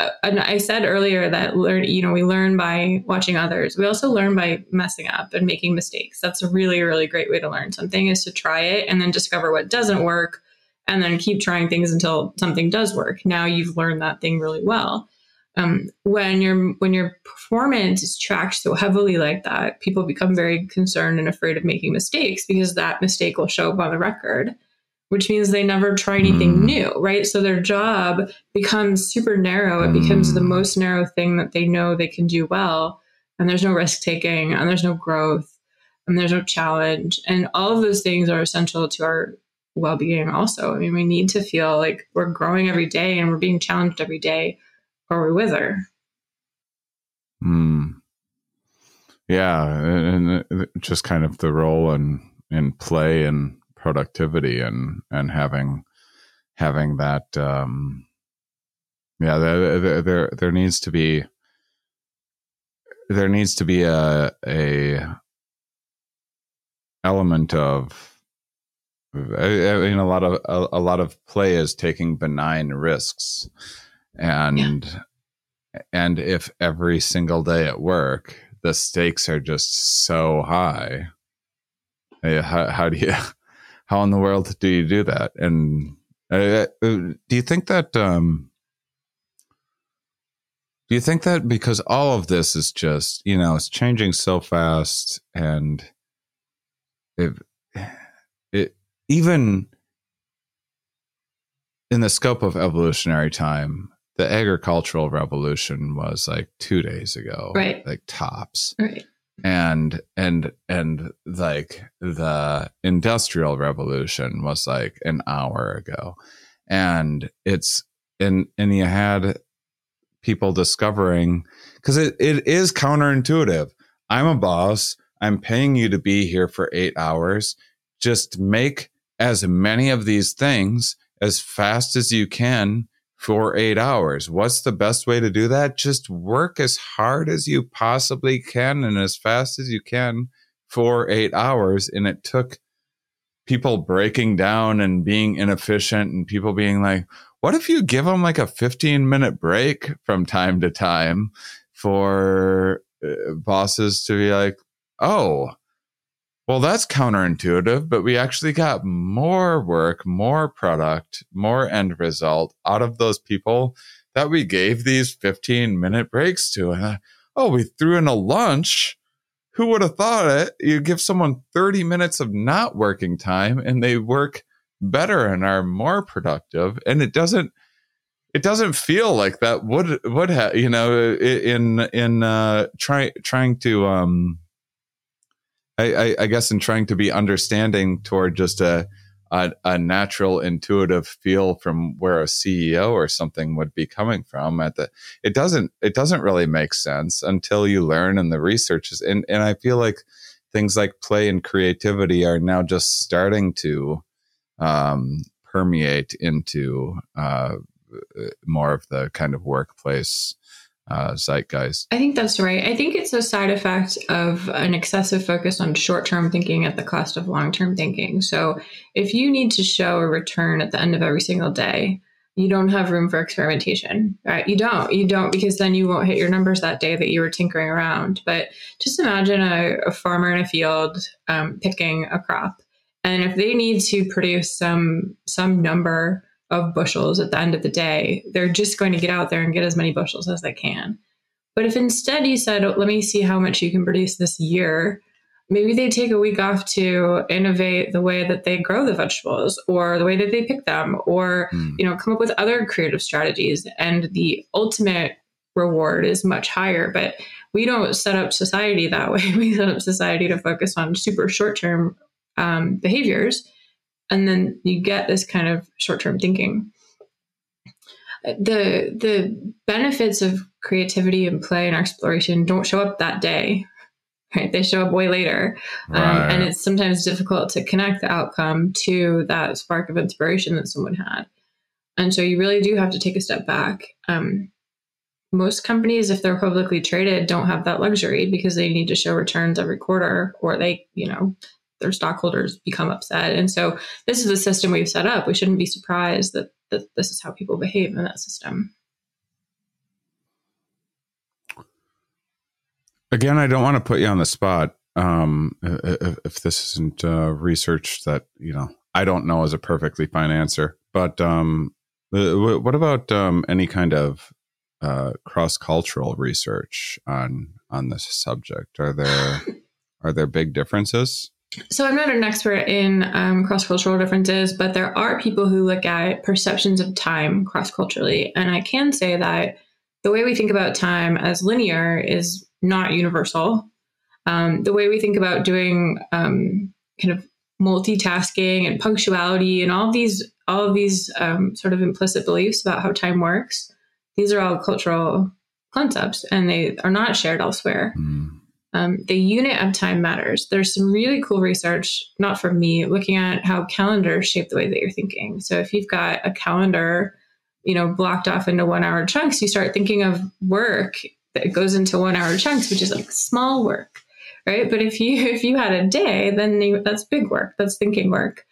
uh, and I said earlier that learn, you know, we learn by watching others. We also learn by messing up and making mistakes. That's a really, really great way to learn something is to try it and then discover what doesn't work, and then keep trying things until something does work. Now you've learned that thing really well um, when your when your performance is tracked so heavily like that, people become very concerned and afraid of making mistakes because that mistake will show up on the record, which means they never try anything mm. new, right? So their job becomes super narrow. It mm. becomes the hmm. most narrow thing that they know they can do well, and there's no risk taking, and there's no growth, and there's no challenge, and all of those things are essential to our well-being. Also, I mean, we need to feel like we're growing every day and we're being challenged every day or we wither. Hmm. Yeah, and just kind of the role in in play and productivity and and having having that. Um, yeah, there, there there needs to be there needs to be a a element of I, I mean a lot of a, a, lot of play is taking benign risks and yeah. and if every single day at work the stakes are just so high how, how do you how in the world do you do that and uh, do you think that um do you think that because all of this is just you know it's changing so fast and it even in the scope of evolutionary time the agricultural revolution was like two days ago, right? Like tops, right? and and and like the industrial revolution was like an hour ago. And it's and and you had people discovering because it, it is counterintuitive. I'm a boss. I'm paying you to be here for eight hours. Just make as many of these things as fast as you can for eight hours. What's the best way to do that? Just work as hard as you possibly can and as fast as you can for eight hours. And it took people breaking down and being inefficient and people being like, what if you give them like a 15 minute break from time to time for uh, bosses to be like, oh, well, that's counterintuitive, but we actually got more work, more product, more end result out of those people that we gave these 15 minute breaks to. And uh, oh, we threw in a lunch. Who would have thought it? You give someone 30 minutes of not working time and they work better and are more productive. And it doesn't, it doesn't feel like that would, would have, you know, in, in, uh, try, trying to, um, I, I, I, guess in trying to be understanding toward just a, a, a natural intuitive feel from where a CEO or something would be coming from at the it doesn't it doesn't really make sense until you learn and the research is and, and I feel like things like play and creativity are now just starting to um, permeate into uh, more of the kind of workplace uh, zeitgeist. I think that's right. I think it's a side effect of an excessive focus on short term thinking at the cost of long term thinking. So if you need to show a return at the end of every single day, you don't have room for experimentation, right? You don't. You don't because then you won't hit your numbers that day that you were tinkering around. But just imagine a, a farmer in a field um, picking a crop, and if they need to produce some some number of bushels at the end of the day. They're just going to get out there and get as many bushels as they can. But if instead you said, let me see how much you can produce this year, maybe they take a week off to innovate the way that they grow the vegetables or the way that they pick them or mm. you know come up with other creative strategies and the ultimate reward is much higher but we don't set up society that way we set up society to focus on super short-term um, behaviors and then you get this kind of short-term thinking. The the benefits of creativity and play and exploration don't show up that day right? They show up way later. Right. um, and it's sometimes difficult to connect the outcome to that spark of inspiration that someone had. And so you really do have to take a step back. Um, most companies if they're publicly traded don't have that luxury because they need to show returns every quarter or they you know their stockholders become upset. And so this is the system we've set up. We shouldn't be surprised that, that this is how people behave in that system. Again, I don't want to put you on the spot. Um, if, if, this isn't uh, research that you know, I don't know is a perfectly fine answer. But um, what about um, any kind of uh, cross cultural research on on this subject? Are there are there big differences? So I'm not an expert in um, cross-cultural differences, but there are people who look at perceptions of time cross-culturally, and I can say that the way we think about time as linear is not universal. Um, the way we think about doing um, kind of multitasking and punctuality and all of these all of these um, sort of implicit beliefs about how time works, these are all cultural concepts, and they are not shared elsewhere. Mm. Um, the unit of time matters. There's some really cool research, not from me, looking at how calendars shape the way that you're thinking. So if you've got a calendar, you know, blocked off into one hour chunks, you start thinking of work that goes into one hour chunks, which is like small work, right? But if you if you had a day, then you, that's big work. That's thinking work.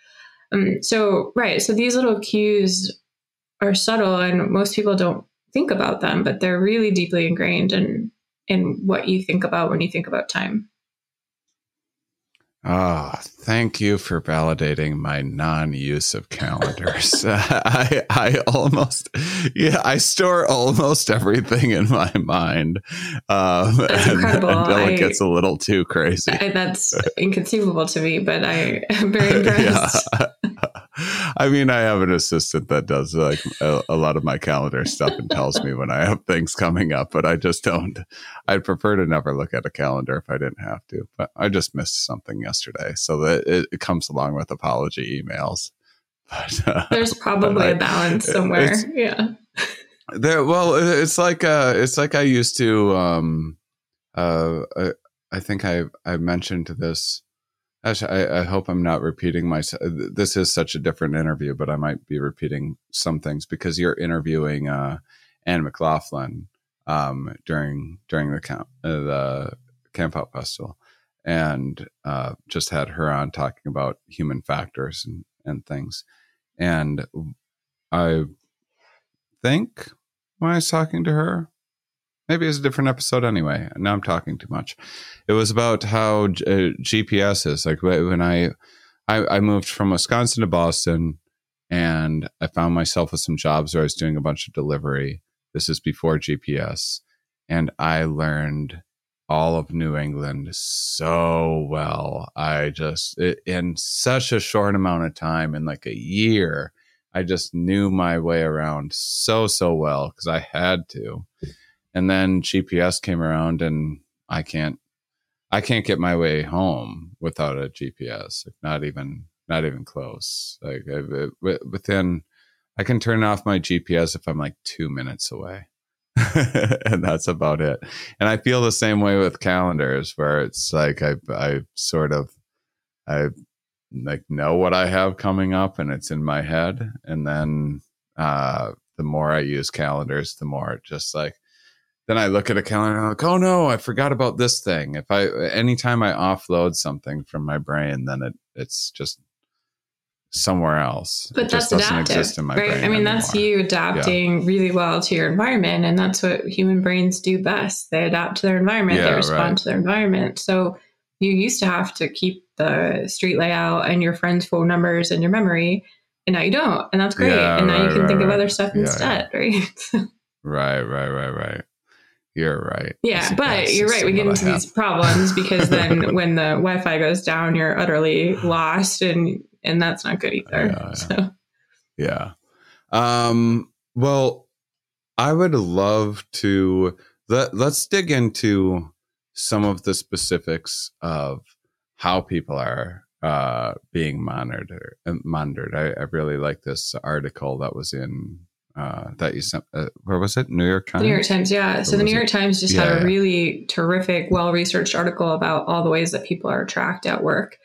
Um, so right, so these little cues are subtle, and most people don't think about them, but they're really deeply ingrained and in what you think about when you think about time. Ah, oh, thank you for validating my non-use of calendars. I I almost yeah, I store almost everything in my mind. Um, that's incredible. Until it gets a little too crazy. I, that's inconceivable to me, but I am very impressed. yeah. I mean, I have an assistant that does like a, a, lot of my calendar stuff and tells me when I have things coming up, but I just don't. I'd prefer to never look at a calendar if I didn't have to. But I just missed something yesterday, so that it, it comes along with apology emails. But, uh, There's probably a balance somewhere. Yeah. There, well, it's like uh, it's like I used to. Um, uh, I, I think I I mentioned this Actually, I, I, hope I'm not repeating myself. This is such a different interview, but I might be repeating some things because you're interviewing uh, Anne McLaughlin um, during during the camp uh, the Camp Out Festival, and uh, just had her on talking about human factors and and things. And I think when I was talking to her, maybe it's a different episode anyway. Now I'm talking too much. It was about how uh, GPS is like when I, I, I moved from Wisconsin to Boston, and I found myself with some jobs where I was doing a bunch of delivery. This is before GPS, and I learned all of New England so well. I just it, in such a short amount of time, in like a year. I just knew my way around so so well because I had to and then GPS came around and I can't I can't get my way home without a GPS. Not even not even close. Like within I can turn off my GPS if I'm like 2 minutes away. and that's about it. And I feel the same way with calendars where it's like I I sort of I like know what I have coming up and it's in my head and then uh the more I use calendars the more it just like then I look at a calendar and I'm like, oh no, I forgot about this thing. If I anytime I offload something from my brain, then it it's just somewhere else. But it that's adaptive, right? I mean, anymore. that's you adapting yeah. really well to your environment, and that's what human brains do best. They adapt to their environment. Yeah, they respond right. to their environment. So you used to have to keep the street layout and your friends' phone numbers in your memory, and now you don't, and that's great. Yeah, and now right, you can think of other stuff instead, right? right, right, right, right. You're right. Yeah, but you're right. We get into these problems because then when the Wi-Fi goes down, you're utterly lost, and and that's not good either. Yeah, so. yeah. Um. Well, I would love to let let's dig into some of the specifics of how people are uh, being monitored. Monitored. I, I really like this article that was in uh, that you sent. Uh, where was it? New York Times. The New York Times, yeah. so the New York it? Times just yeah, had a really terrific, well-researched article about all the ways that people are tracked at work,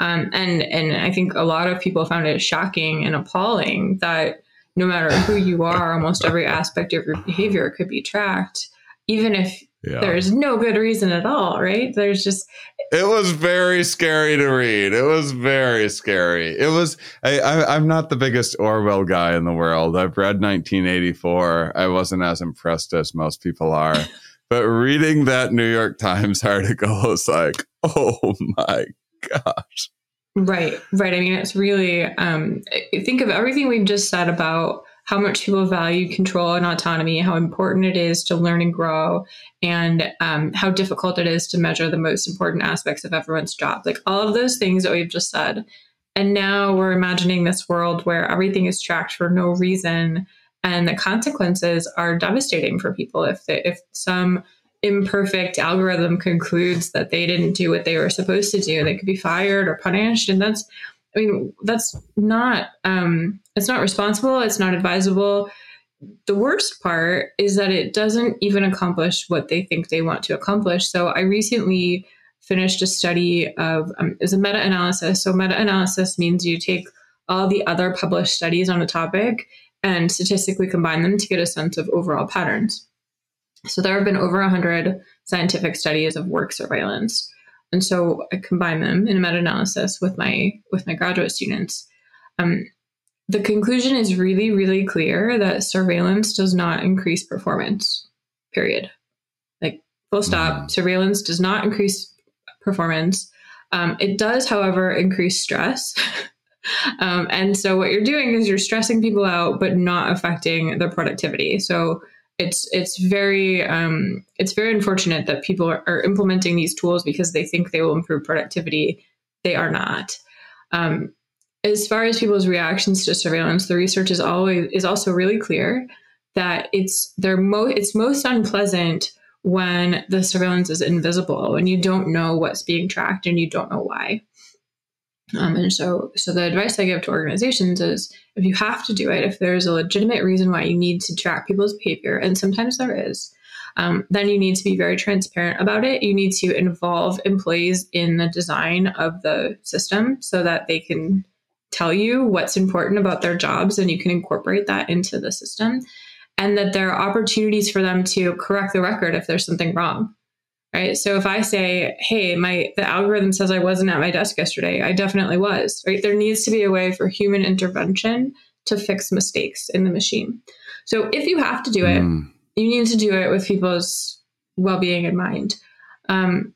um, and and I think a lot of people found it shocking and appalling that no matter who you are, almost every aspect of your behavior could be tracked, even if yeah. there's no good reason at all, right? There's just it was very scary to read. It was very scary. It was. I, I, am not the biggest Orwell guy in the world. I've read 1984. I wasn't as impressed as most people are, but reading that New York Times article was like, oh my gosh. Right, right. I mean, it's really. Um, think of everything we've just said about how much people value control and autonomy, how important it is to learn and grow, and um, how difficult it is to measure the most important aspects of everyone's job. Like all of those things that we've just said. And now we're imagining this world where everything is tracked for no reason, and the consequences are devastating for people if if some imperfect algorithm concludes that they didn't do what they were supposed to do, they could be fired or punished, and that's I mean, that's not um, it's not responsible. It's not advisable. The worst part is that it doesn't even accomplish what they think they want to accomplish. So I recently finished a study of um, it was a meta analysis. So meta analysis means you take all the other published studies on a topic and statistically combine them to get a sense of overall patterns. So there have been over 100 scientific studies of work surveillance. And so I combine them in a meta-analysis with my with my graduate students. Um, the conclusion is really, really clear that surveillance does not increase performance. Period. Like full stop. Mm-hmm. Surveillance does not increase performance. Um, it does, however, increase stress. um, and so what you're doing is you're stressing people out, but not affecting their productivity. So it's it's very um, it's very unfortunate that people are, are, implementing these tools because they think they will improve productivity. They are not. Um, as far as people's reactions to surveillance, the research is always is also really clear that it's they're mo- it's most unpleasant when the surveillance is invisible and you don't know what's being tracked and you don't know why. Um, and so, so the advice I give to organizations is if you have to do it, if there's a legitimate reason why you need to track people's behavior, and sometimes there is, um, then you need to be very transparent about it. You need to involve employees in the design of the system so that they can tell you what's important about their jobs and you can incorporate that into the system. And that there are opportunities for them to correct the record if there's something wrong right? So if i say hey my the algorithm says i wasn't at my desk yesterday i definitely was right? There needs to be a way for human intervention to fix mistakes in the machine. So if you have to do it mm. you need to do it with people's well-being in mind. Um,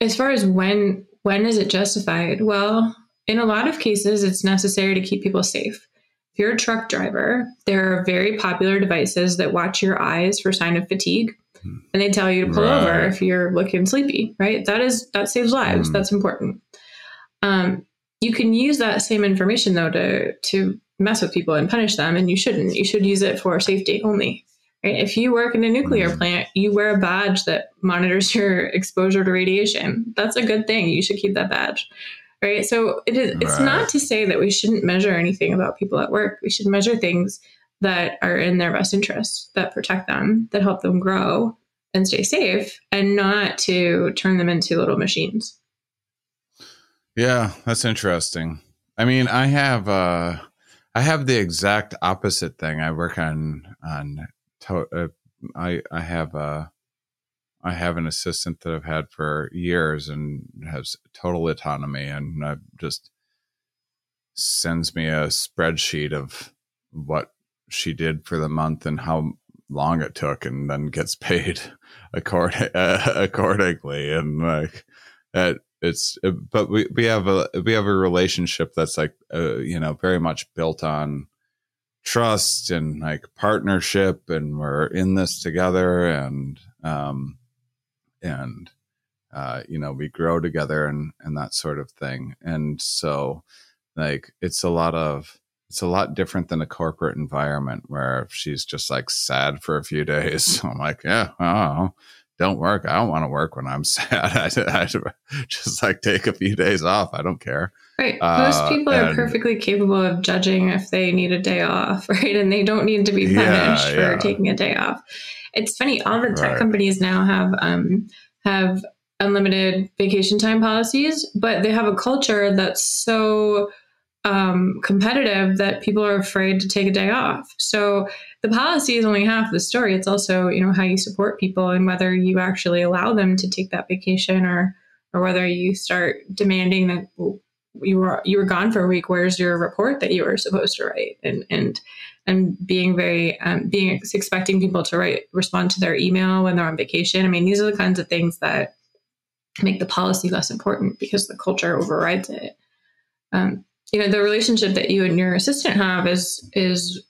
as far as when when is it justified? Well in a lot of cases it's necessary to keep people safe. If you're a truck driver there are very popular devices that watch your eyes for sign of fatigue and they tell you to pull right. over if you're looking sleepy, right? That is that saves lives. Mm. That's important. Um, you can use that same information though to to mess with people and punish them, and you shouldn't. You should use it for safety only. Right? If you work in a nuclear mm. plant, you wear a badge that monitors your exposure to radiation. That's a good thing. You should keep that badge. Right. So it is, it's not to say that we shouldn't measure anything about people at work. We should measure things that are in their best interest, that protect them, that help them grow and stay safe, and not to turn them into little machines. Yeah, that's interesting. I mean, I have uh I have the exact opposite thing. I work on on to- uh, I I have a I have an assistant that I've had for years and has total autonomy and I just sends me a spreadsheet of what she did for the month and how long it took and then gets paid according, uh, accordingly. And like it, it's but we, we have a we have a relationship that's like uh, you know very much built on trust and like partnership and we're in this together and um and uh you know we grow together and and that sort of thing. And so like it's a lot of it's a lot different than a corporate environment where she's just like sad for a few days. I'm like, yeah, oh, don't work. I don't want to work when I'm sad. I, I, just like take a few days off. I don't care. Right. Most uh, people are perfectly capable of judging if they need a day off, right? And they don't need to be punished yeah, for yeah. taking a day off. It's funny. All the tech right. companies now have um, have unlimited vacation time policies, but they have a culture that's so um, competitive that people are afraid to take a day off. So the policy is only half the story. It's also you know how you support people and whether you actually allow them to take that vacation or or whether you start demanding that you were you were gone for a week. Where's your report that you were supposed to write? And and and being very um, being expecting people to write respond to their email when they're on vacation. I mean, these are the kinds of things that make the policy less important because the culture overrides it. Um, you know the relationship that you and your assistant have is is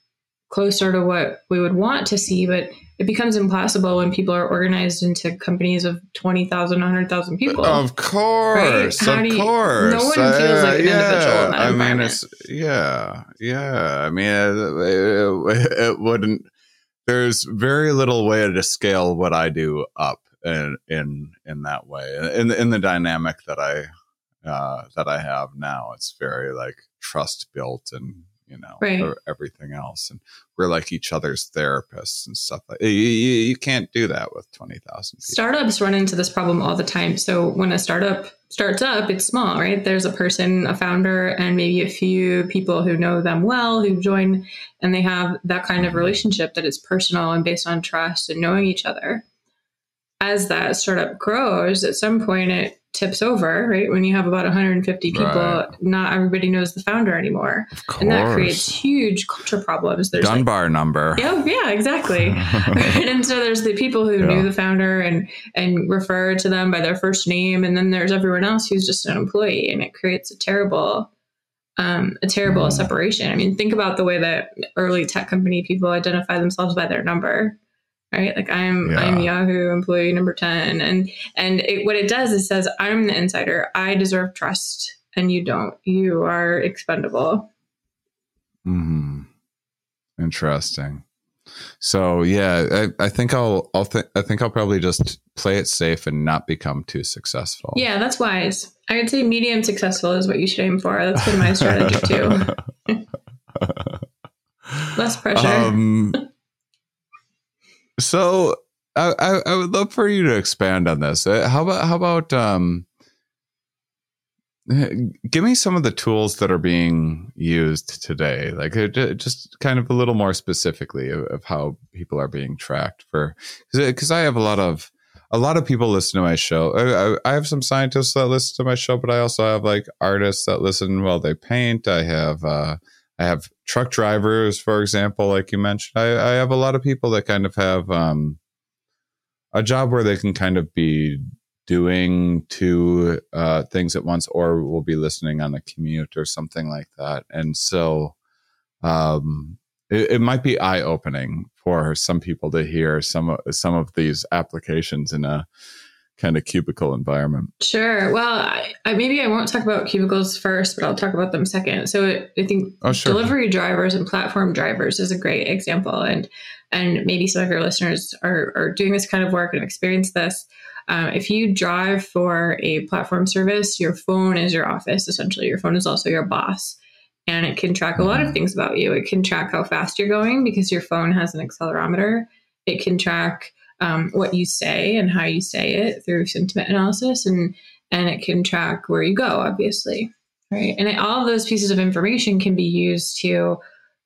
closer to what we would want to see but it becomes impossible when people are organized into companies of 20,000 100,000 people. Of course right? of you, course. no one feels like an yeah, individual in that I mean it's yeah yeah I mean it, it, it wouldn't there's very little way to scale what I do up in in in that way in in the dynamic that I uh, that I have now. It's very like trust built and you know right. everything else, and we're like each other's therapists and stuff. Like you, you, you can't do that with twenty thousand. Startups run into this problem all the time. So when a startup starts up, it's small, right? There's a person, a founder, and maybe a few people who know them well who join, and they have that kind of mm-hmm. relationship that is personal and based on trust and knowing each other. As that startup grows, at some point it tips over, right? When you have about 150 people, right. not everybody knows the founder anymore. And that creates huge culture problems. There's Dunbar like, number. Yeah, yeah, exactly. and so there's the people who yeah. knew the founder and and refer to them by their first name, and then there's everyone else who's just an employee, and it creates a terrible um, a terrible mm. separation. I mean, think about the way that early tech company people identify themselves by their number right like i'm yeah. i'm yahoo employee number 10 and and it, what it does is says i'm the insider i deserve trust and you don't. You are expendable. Hmm. Interesting. So yeah, I, I think I'll I'll th- I think I'll probably just play it safe and not become too successful. Yeah, that's wise. I would say medium successful is what you should aim for. That's been my strategy too. Less pressure. Um, so I, I, I would love for you to expand on this. Uh, how about how about um, give me some of the tools that are being used today. Like uh, just kind of a little more specifically of, of how people are being tracked for because i have a lot of a lot of people listen to my show. I, I, have some scientists that listen to my show but i also have like artists that listen while they paint. I have uh, i have truck drivers for example like you mentioned I, I have a lot of people that kind of have um, a job where they can kind of be doing two uh, things at once, or will be listening on a commute or something like that. And so um, it, it, might be eye opening for some people to hear some some of these applications in a kind of cubicle environment. Sure. Well, I, I, maybe I won't talk about cubicles first, but I'll talk about them second. So it, I think oh, sure. delivery drivers and platform drivers is a great example, and and maybe some of your listeners are are doing this kind of work and experience this. Um, if you drive for a platform service, your phone is your office, essentially. Your phone is also your boss. And it can track a lot of mm-hmm. things about you. It can track how fast you're going because your phone has an accelerometer. It can track um, what you say and how you say it through sentiment analysis. And, and it can track where you go, obviously. Right. And all of those pieces of information can be used to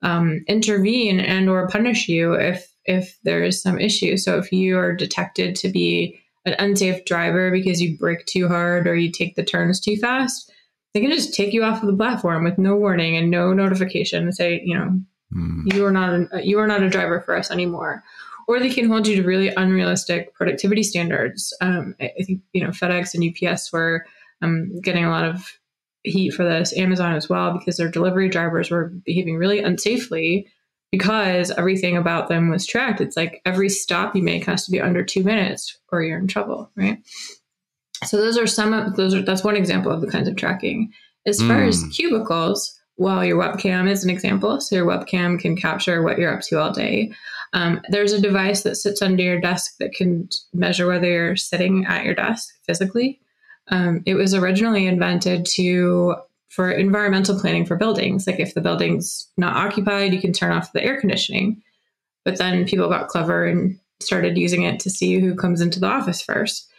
um, intervene and or punish you if if there is some issue. So if you are detected to be an unsafe driver because you brake too hard or you take the turns too fast, they can just take you off of the platform with no warning and no notification and say, you know, mm. you are not a, you are not a driver for us anymore. Or they can hold you to really unrealistic productivity standards. Um, I, I, think you know FedEx and UPS were um, getting a lot of heat for this. Amazon as well because their delivery drivers were behaving really unsafely because everything about them was tracked. It's like every stop you make has to be under two minutes or you're in trouble, right? So those are some of those are that's one example of the kinds of tracking. As far mm. as cubicles, well, your webcam is an example. So your webcam can capture what you're up to all day. Um, there's a device that sits under your desk that can measure whether you're sitting at your desk physically. Um, it was originally invented to for environmental planning for buildings. Like if the building's not occupied, you can turn off the air conditioning. But then people got clever and started using it to see who comes into the office first.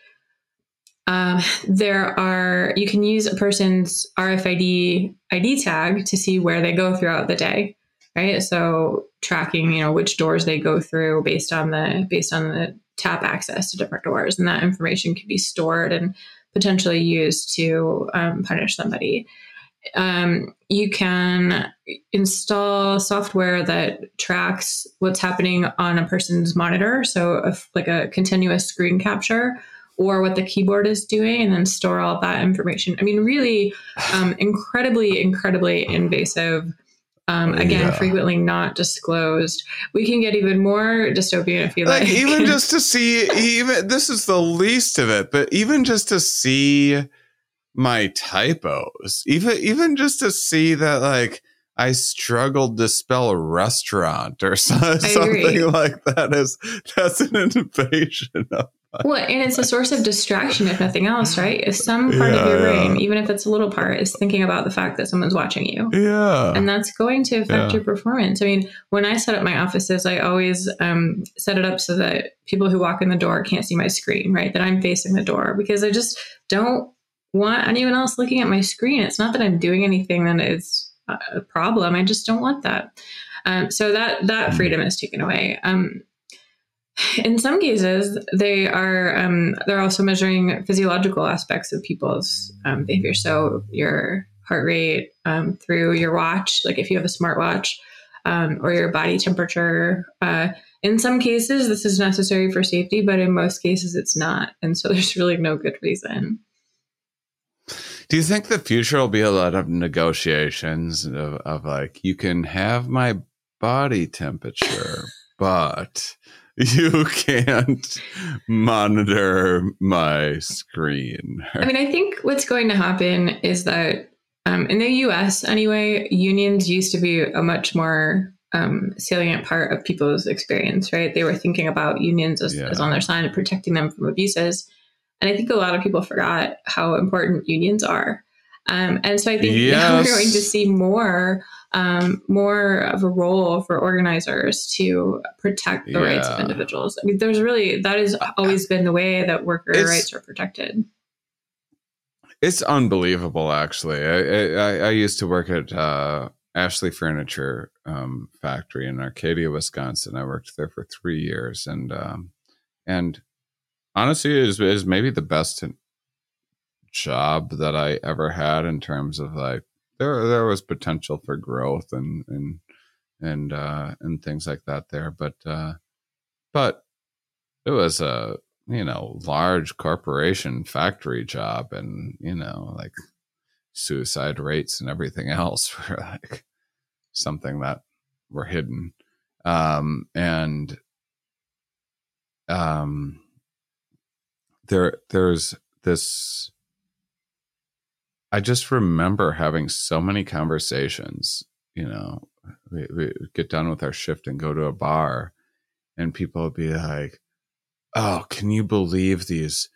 Um, there are you can use a person's RFID ID tag to see where they go throughout the day, right? So tracking, you know, which doors they go through based on the based on the tap access to different doors, and that information can be stored and potentially used to um, punish somebody um, you can install software that tracks what's happening on a person's monitor. So, like a continuous screen capture or what the keyboard is doing, and then store all that information. I mean, really um, incredibly, incredibly invasive. Um, again, yeah. frequently not disclosed. We can get even more dystopian if you like. like. even just to see, even this is the least of it, but even just to see my typos. Even even just to see that like I struggled to spell a restaurant or something like that is that's an invasion of well, and it's a source of distraction, if nothing else, right? If some part yeah, of your brain, yeah. even if it's a little part, is thinking about the fact that someone's watching you. Yeah. And that's going to affect yeah. your performance. I mean, when I set up my offices, I always um, set it up so that people who walk in the door can't see my screen, right? That I'm facing the door because I just don't want anyone else looking at my screen. It's not that I'm doing anything that is a problem. I just don't want that. Um, so that that hmm. freedom is taken away. Um, in some cases, they are um, they're also measuring physiological aspects of people's um, behavior. So your heart rate um, through your watch, like if you have a smartwatch, um, or your body temperature. Uh, in some cases, this is necessary for safety, but in most cases, it's not. And so there's really no good reason. Do you think the future will be a lot of negotiations of, of like, you can have my body temperature, but you can't monitor my screen? I mean, I think what's going to happen is that um, in the US anyway, unions used to be a much more um, salient part of people's experience, right? They were thinking about unions as, Yeah. as on their side and protecting them from abuses. And I think a lot of people forgot how important unions are. Um, and so I think now we're going to see more, um, more of a role for organizers to protect the rights of individuals. I mean, there's really that has always been the way that worker It's- rights are protected. It's unbelievable, actually. I, I, I used to work at uh, Ashley Furniture um, Factory in Arcadia, Wisconsin. I worked there for three years, and um, and honestly, it is, is maybe the best job that I ever had in terms of like there there was potential for growth and and and uh, and things like that there, but uh, but it was a you know large corporation factory job and you know like suicide rates and everything else were like something that were hidden. Um and um there there's this i just remember having so many conversations you know we, we get done with our shift and go to a bar and people would be like oh, can you believe these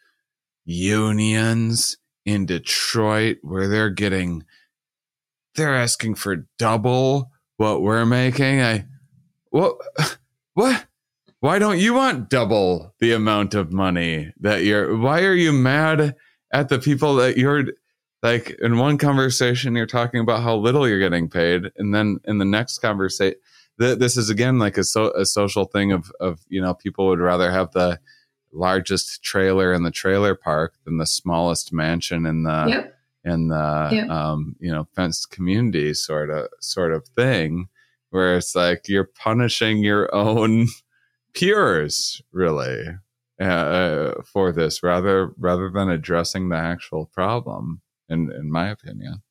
unions in Detroit where they're getting, they're asking for double what we're making? I, what, what? Why don't you want double the amount of money that you're, why are you mad at the people that you're, like in one conversation, you're talking about how little you're getting paid. And then in the next conversation, th- this is again like a, so, a social thing of, of, you know, people would rather have the largest trailer in the trailer park than the smallest mansion in the, yep. in the, Yep. um, you know, fenced community sort of, sort of thing where it's like you're punishing your own peers really uh, for this rather, rather than addressing the actual problem in, in my opinion.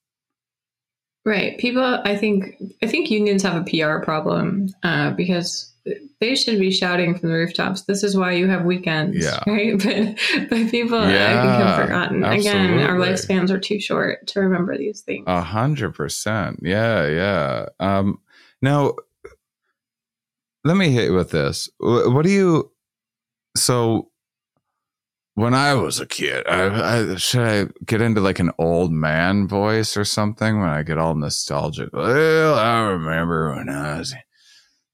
Right. People, I think, I think unions have a PR problem uh, because they should be shouting from the rooftops. This is why you have weekends, Yeah. right? But but people, I think, Yeah, have forgotten. Again, our lifespans are too short to remember these things. A hundred percent. Yeah, yeah. Um, now, let me hit you with this. What do you? So, when I was a kid, I, I should I get into like an old man voice or something when I get all nostalgic? Well, I remember when I was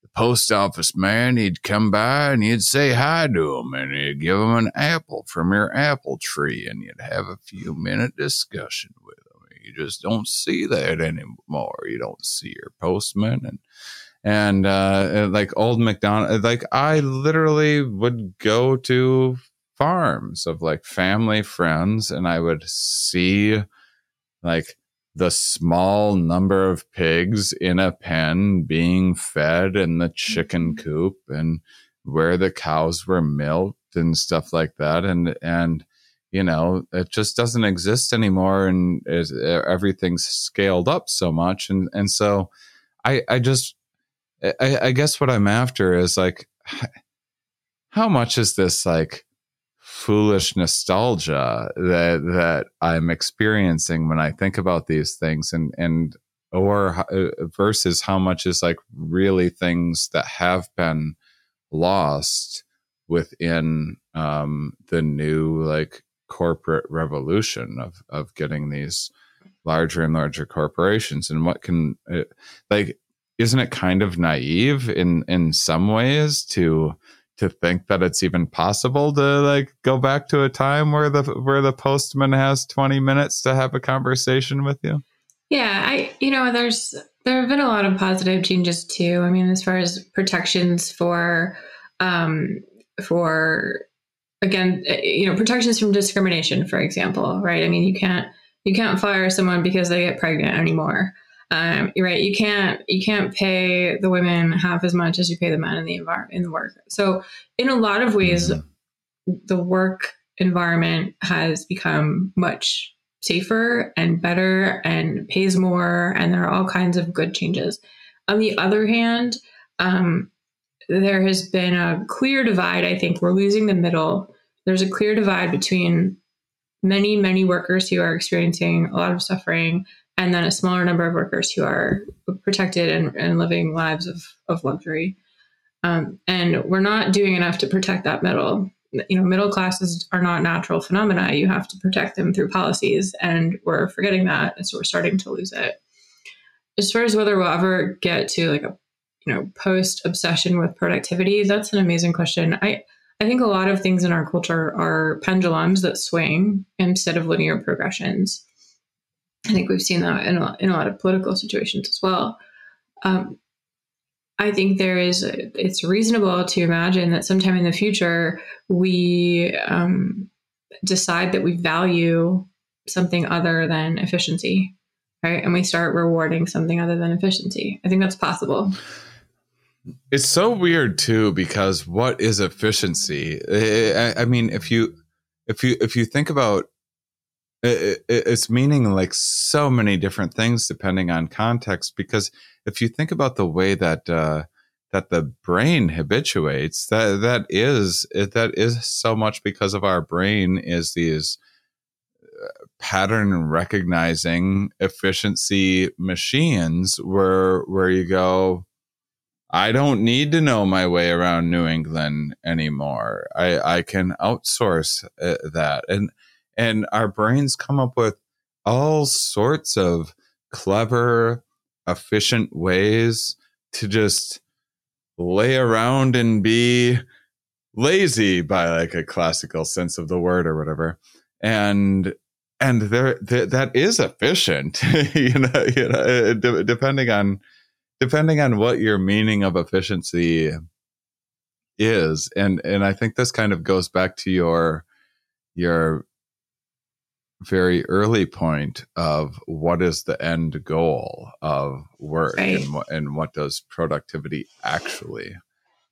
the post office man. He'd come by and you'd say hi to him, and he'd give him an apple from your apple tree, and you'd have a few minute discussion with him. You just don't see that anymore. You don't see your postman and and uh, like old McDonald. Like I literally would go to farms of like family friends, and I would see like the small number of pigs in a pen being fed in the chicken mm-hmm. coop and where the cows were milked and stuff like that and and you know it just doesn't exist anymore and is, everything's scaled up so much and and so i i just I, I guess what i'm after is like how much is this like foolish nostalgia that that i'm experiencing when i think about these things and and or uh, versus how much is like really things that have been lost within um the new like corporate revolution of of getting these larger and larger corporations and what can it, like isn't it kind of naive in in some ways to to think that it's even possible to like go back to a time where the where the postman has 20 minutes to have a conversation with you Yeah, I you know there's there have been a lot of positive changes too. I mean, as far as protections for um for again, uh, you know, protections from discrimination, for example, right? I mean, you can't you can't fire someone because they get pregnant anymore. Um, you're right. You can't you can't pay the women half as much as you pay the men in the environment in the work. So in a lot of ways, Mhm. the work environment has become much safer and better and pays more and there are all kinds of good changes on the other hand um, there has been a clear divide i think we're losing the middle there's a clear divide between many many workers who are experiencing a lot of suffering and then a smaller number of workers who are protected and, and living lives of, of luxury. Um, and we're not doing enough to protect that middle. You know, middle classes are not natural phenomena. You have to protect them through policies, and we're forgetting that, and so we're starting to lose it. As far as whether we'll ever get to like a you know post obsession with productivity, that's an amazing question. I I think a lot of things in our culture are pendulums that swing instead of linear progressions. I think we've seen that in a, in a lot of political situations as well. Um, I think there is, it's reasonable to imagine that sometime in the future we um, decide that we value something other than efficiency, right? And we start rewarding something other than efficiency. I think that's possible. It's so weird too because what is efficiency? I, I mean, if you if you if you think about it, it's meaning like so many different things depending on context because if you think about the way that uh, that the brain habituates that that is that is so much because of our brain is these uh, pattern recognizing efficiency machines where where you go I don't need to know my way around New England anymore. I I can outsource uh, that and and our brains come up with all sorts of clever, efficient ways to just lay around and be lazy by like a classical sense of the word or whatever. And and there, that is efficient, you know, you know, uh, uh, depending on depending on what your meaning of efficiency is. And and I think this kind of goes back to your your very early point of what is the end goal of work right. and, what, and what does productivity actually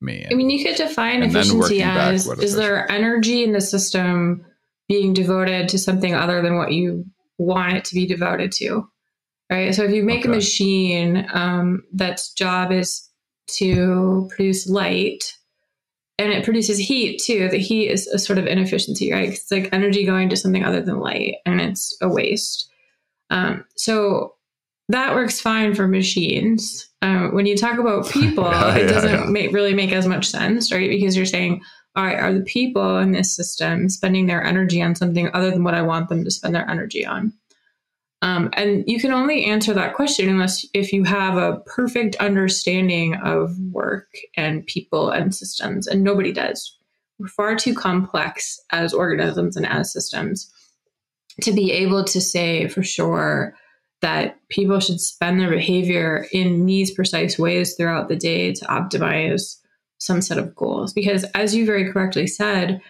mean. I mean, you could define and efficiency as back, is there energy in the system being devoted to something other than what you want it to be devoted to? Right. So if you make okay. a machine um, that's job is to produce light, and it produces heat too. The heat is a sort of inefficiency, right? It's like energy going to something other than light, and it's a waste. Um, so that works fine for machines. Um, when you talk about people, yeah, it doesn't yeah. Make, really make as much sense, right? Because you're saying, all right, are the people in this system spending their energy on something other than what I want them to spend their energy on? Um, and you can only answer that question unless if you have a perfect understanding of work and people and systems, and nobody does. We're far too complex as organisms and as systems to be able to say for sure that people should spend their behavior in these precise ways throughout the day to optimize some set of goals. Because as you very correctly said,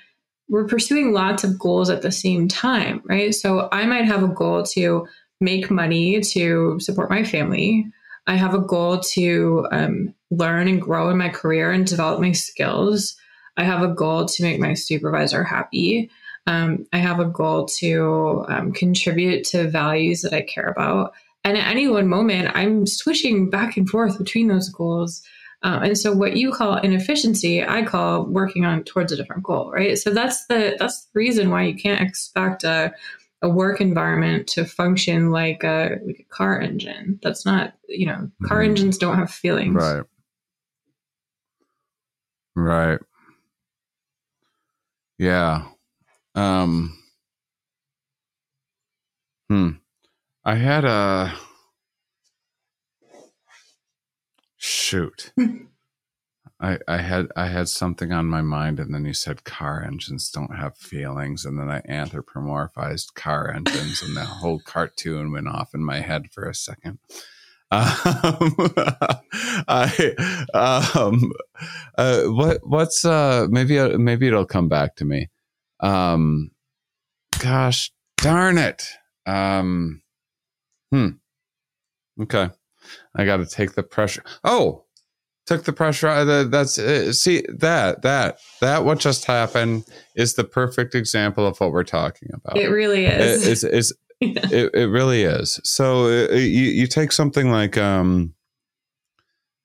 we're pursuing lots of goals at the same time, right? So I might have a goal to make money to support my family. I have a goal to um, learn and grow in my career and develop my skills. I have a goal to make my supervisor happy. Um, I have a goal to um, contribute to values that I care about. And at any one moment, I'm switching back and forth between those goals. Um, and so what you call inefficiency, I call working on towards a different goal, right? So that's the that's the reason why you can't expect a a work environment to function like a, like a car engine. That's not, you know, car mm-hmm. engines don't have feelings. Right. Right. Yeah. Um Hmm. I had a shoot. I, I had I had something on my mind, and then you said car engines don't have feelings, and then I anthropomorphized car engines, and that whole cartoon went off in my head for a second. Um, I um, uh, what what's uh maybe uh, maybe it'll come back to me. Um, gosh darn it. Um, hmm. Okay, I got to take the pressure. Oh, took the pressure out of that's uh, see that that that what just happened is the perfect example of what we're talking about. It really is. it, it's, it's, yeah. it, it really is. So uh, you, you take something like um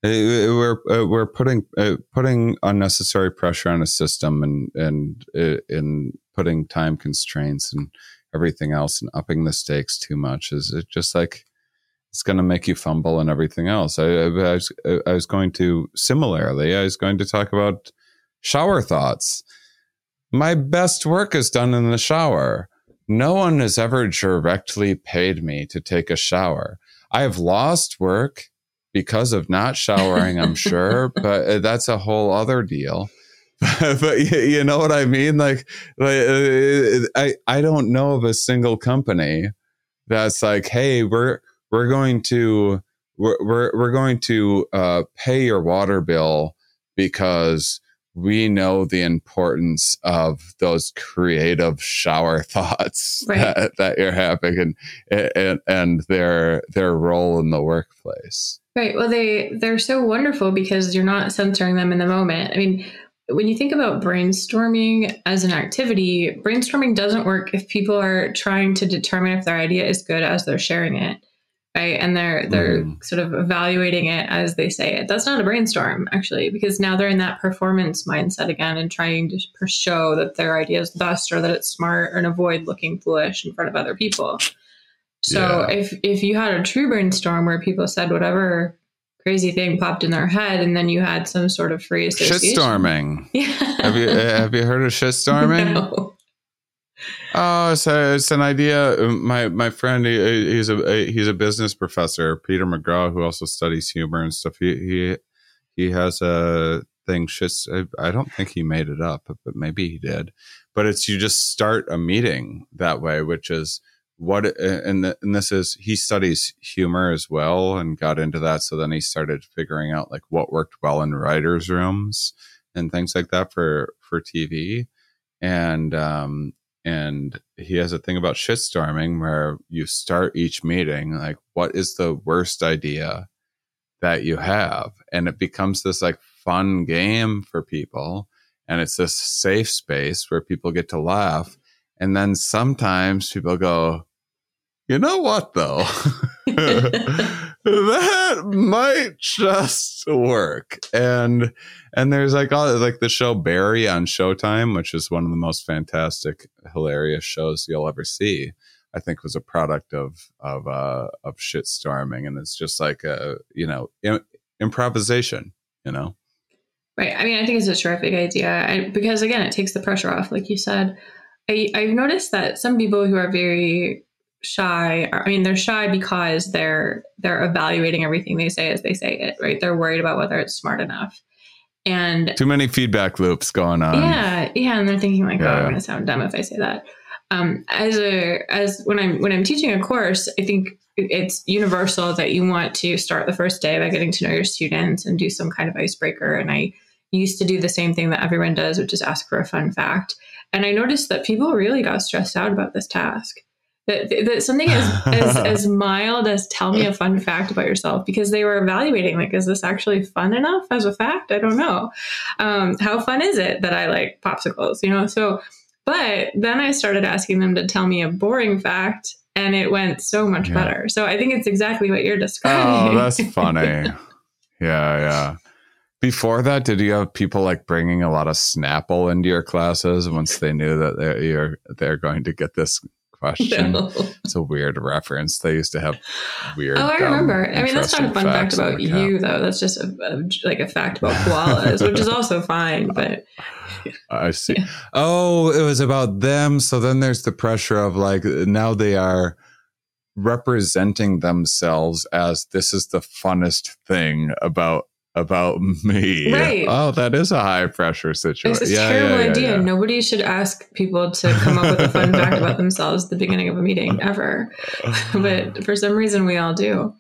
uh, we're uh, we're putting uh, putting unnecessary pressure on a system and and in putting time constraints and everything else and upping the stakes too much is it just like it's going to make you fumble and everything else. I, I, I, was, I was going to similarly, I was going to talk about shower thoughts. My best work is done in the shower. No one has ever directly paid me to take a shower. I have lost work because of not showering, I'm sure, but uh, that's a whole other deal. but you know what I mean? Like, like uh, I, I don't know of a single company that's like, hey, we're we're going to we're we're, we're going to uh, pay your water bill because we know the importance of those creative shower thoughts right. that, that, you're having and, and and their their role in the workplace. Right. Well, they they're so wonderful because you're not censoring them in the moment. I mean, when you think about brainstorming as an activity, brainstorming doesn't work if people are trying to determine if their idea is good as they're sharing it right and they're they're mm. sort of evaluating it as they say it that's not a brainstorm actually because now they're in that performance mindset again and trying to show that their idea is best or that it's smart and avoid looking foolish in front of other people so yeah. if if you had a true brainstorm where people said whatever crazy thing popped in their head and then you had some sort of free association shitstorming yeah have you have you heard of shitstorming no. Oh, so it's an idea. My my friend, he, he's a he's a business professor, Peter McGraw, who also studies humor and stuff. He he he has a thing. Shits. I don't think he made it up, but maybe he did. But it's you just start a meeting that way, which is what and the, and this is he studies humor as well and got into that. So then he started figuring out like what worked well in writers' rooms and things like that for for TV and um, and he has a thing about shitstorming where you start each meeting like what is the worst idea that you have? And it becomes this like fun game for people. And it's this safe space where people get to laugh. And then sometimes people go you know what though that might just work. And and there's like all like the show barry on showtime which is one of the most fantastic hilarious shows you'll ever see i think was a product of of uh of shitstorming. And it's just like a you know Im- improvisation you know? Right. I mean i think it's a terrific idea. Because again it takes the pressure off like you said. I, i've noticed that some people who are very shy i mean they're shy because they're they're evaluating everything they say as they say it right? They're worried about whether it's smart enough. And too many feedback loops going on. Yeah yeah and they're thinking like yeah. oh i'm gonna sound dumb if i say that. Um, as a as when i'm when i'm teaching a course i think it's universal that you want to start the first day by getting to know your students and do some kind of icebreaker and i used to do the same thing that everyone does which is ask for a fun fact. And i noticed that people really got stressed out about this task that, that something as, as, as mild as tell me a fun fact about yourself because they were evaluating like is this actually fun enough as a fact? I don't know. Um, how fun is it that i like popsicles you know? So but then i started asking them to tell me a boring fact and it went so much yeah. better. So i think it's exactly what you're describing. oh that's funny. Yeah yeah. Before that, did you have people like bringing a lot of Snapple into your classes once they knew that they're they're going to get this question. No. It's a weird reference. They used to have weird. Oh, I remember. I mean, that's not a fun fact about you, though. That's just a, a, like a fact about koalas, which is also fine. But I see. Yeah. Oh, it was about them. So then there's the pressure of like now they are representing themselves as this is the funnest thing about about me. Right. Oh, that is a high pressure situation. It's a yeah, terrible yeah, yeah, idea. Nobody should ask people to come up with a fun fact about themselves at the beginning of a meeting ever. but for some reason, we all do.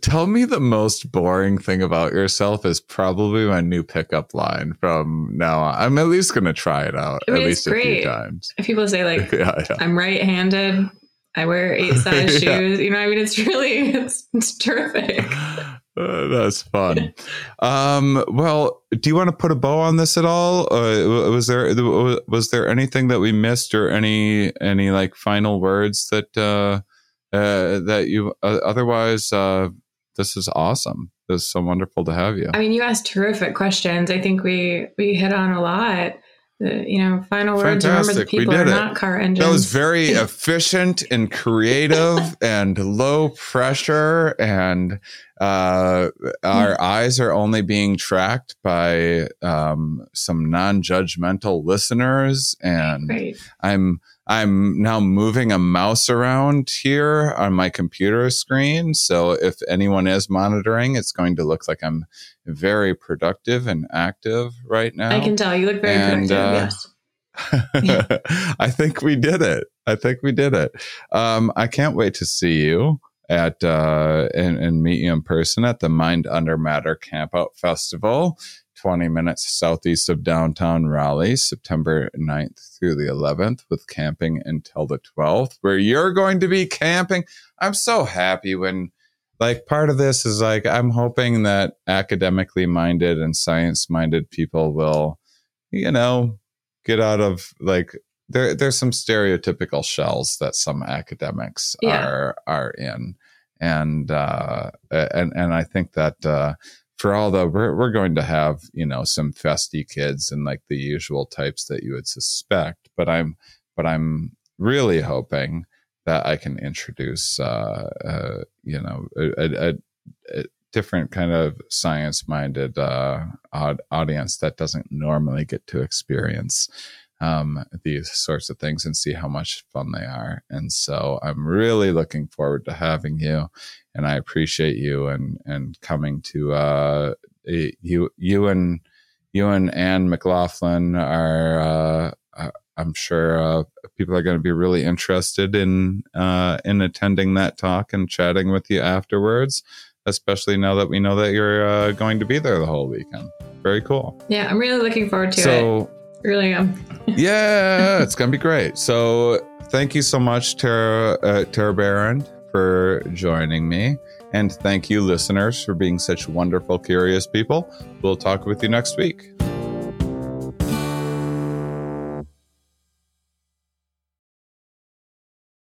Tell me the most boring thing about yourself is probably my new pickup line from now on. I'm at least going to try it out I mean, at least great. a few times. If people say like, I'm right handed, I wear eight size shoes, you know, I mean, it's really, it's, it's terrific. Uh, that's fun. um, well, do you want to put a bow on this at all? Uh, was there was there anything that we missed, or any any like final words that uh, uh that you uh, otherwise? Uh, this is awesome. This is so wonderful to have you. I mean, you asked terrific questions. I think we we hit on a lot. The, you know, final words. Remember, the Fantastic. We people are it. not car engines. That was very efficient and creative and low pressure. And uh, our eyes are only being tracked by um, some non judgmental listeners. And great. I'm I'm now moving a mouse around here on my computer screen. So if anyone is monitoring, it's going to look like I'm very productive and active right now. I can tell you look very And, productive. uh, yes. I think we did it. I think we did it. Um, I can't wait to see you at uh, and, and meet you in person at the Mind Under Matter Campout Festival, 20 minutes southeast of downtown Raleigh, September 9th through the 11th, with camping until the 12th, where you're going to be camping. I'm so happy when like part of this is like I'm hoping that academically minded and science minded people will, you know, get out of like there there's some stereotypical shells that some academics Yeah. are are in. And uh and and I think that uh for all the we're we're going to have, you know, some festy kids and like the usual types that you would suspect, but I'm but I'm really hoping that I can introduce, uh, uh, you know, a, a, a, different kind of science-minded uh, audience that doesn't normally get to experience um, these sorts of things and see how much fun they are. And so I'm really looking forward to having you, and I appreciate you and and coming to uh, you you and you and Anne McLaughlin are. Uh, uh, I'm sure uh, people are going to be really interested in uh, in attending that talk and chatting with you afterwards. Especially now that we know that you're uh, going to be there the whole weekend. Very cool. Yeah, I'm really looking forward to it. So Really am. yeah, it's gonna be great. So thank you so much, Tara uh, Tara Behrend, for joining me, and thank you, listeners, for being such wonderful, curious people. We'll talk with you next week.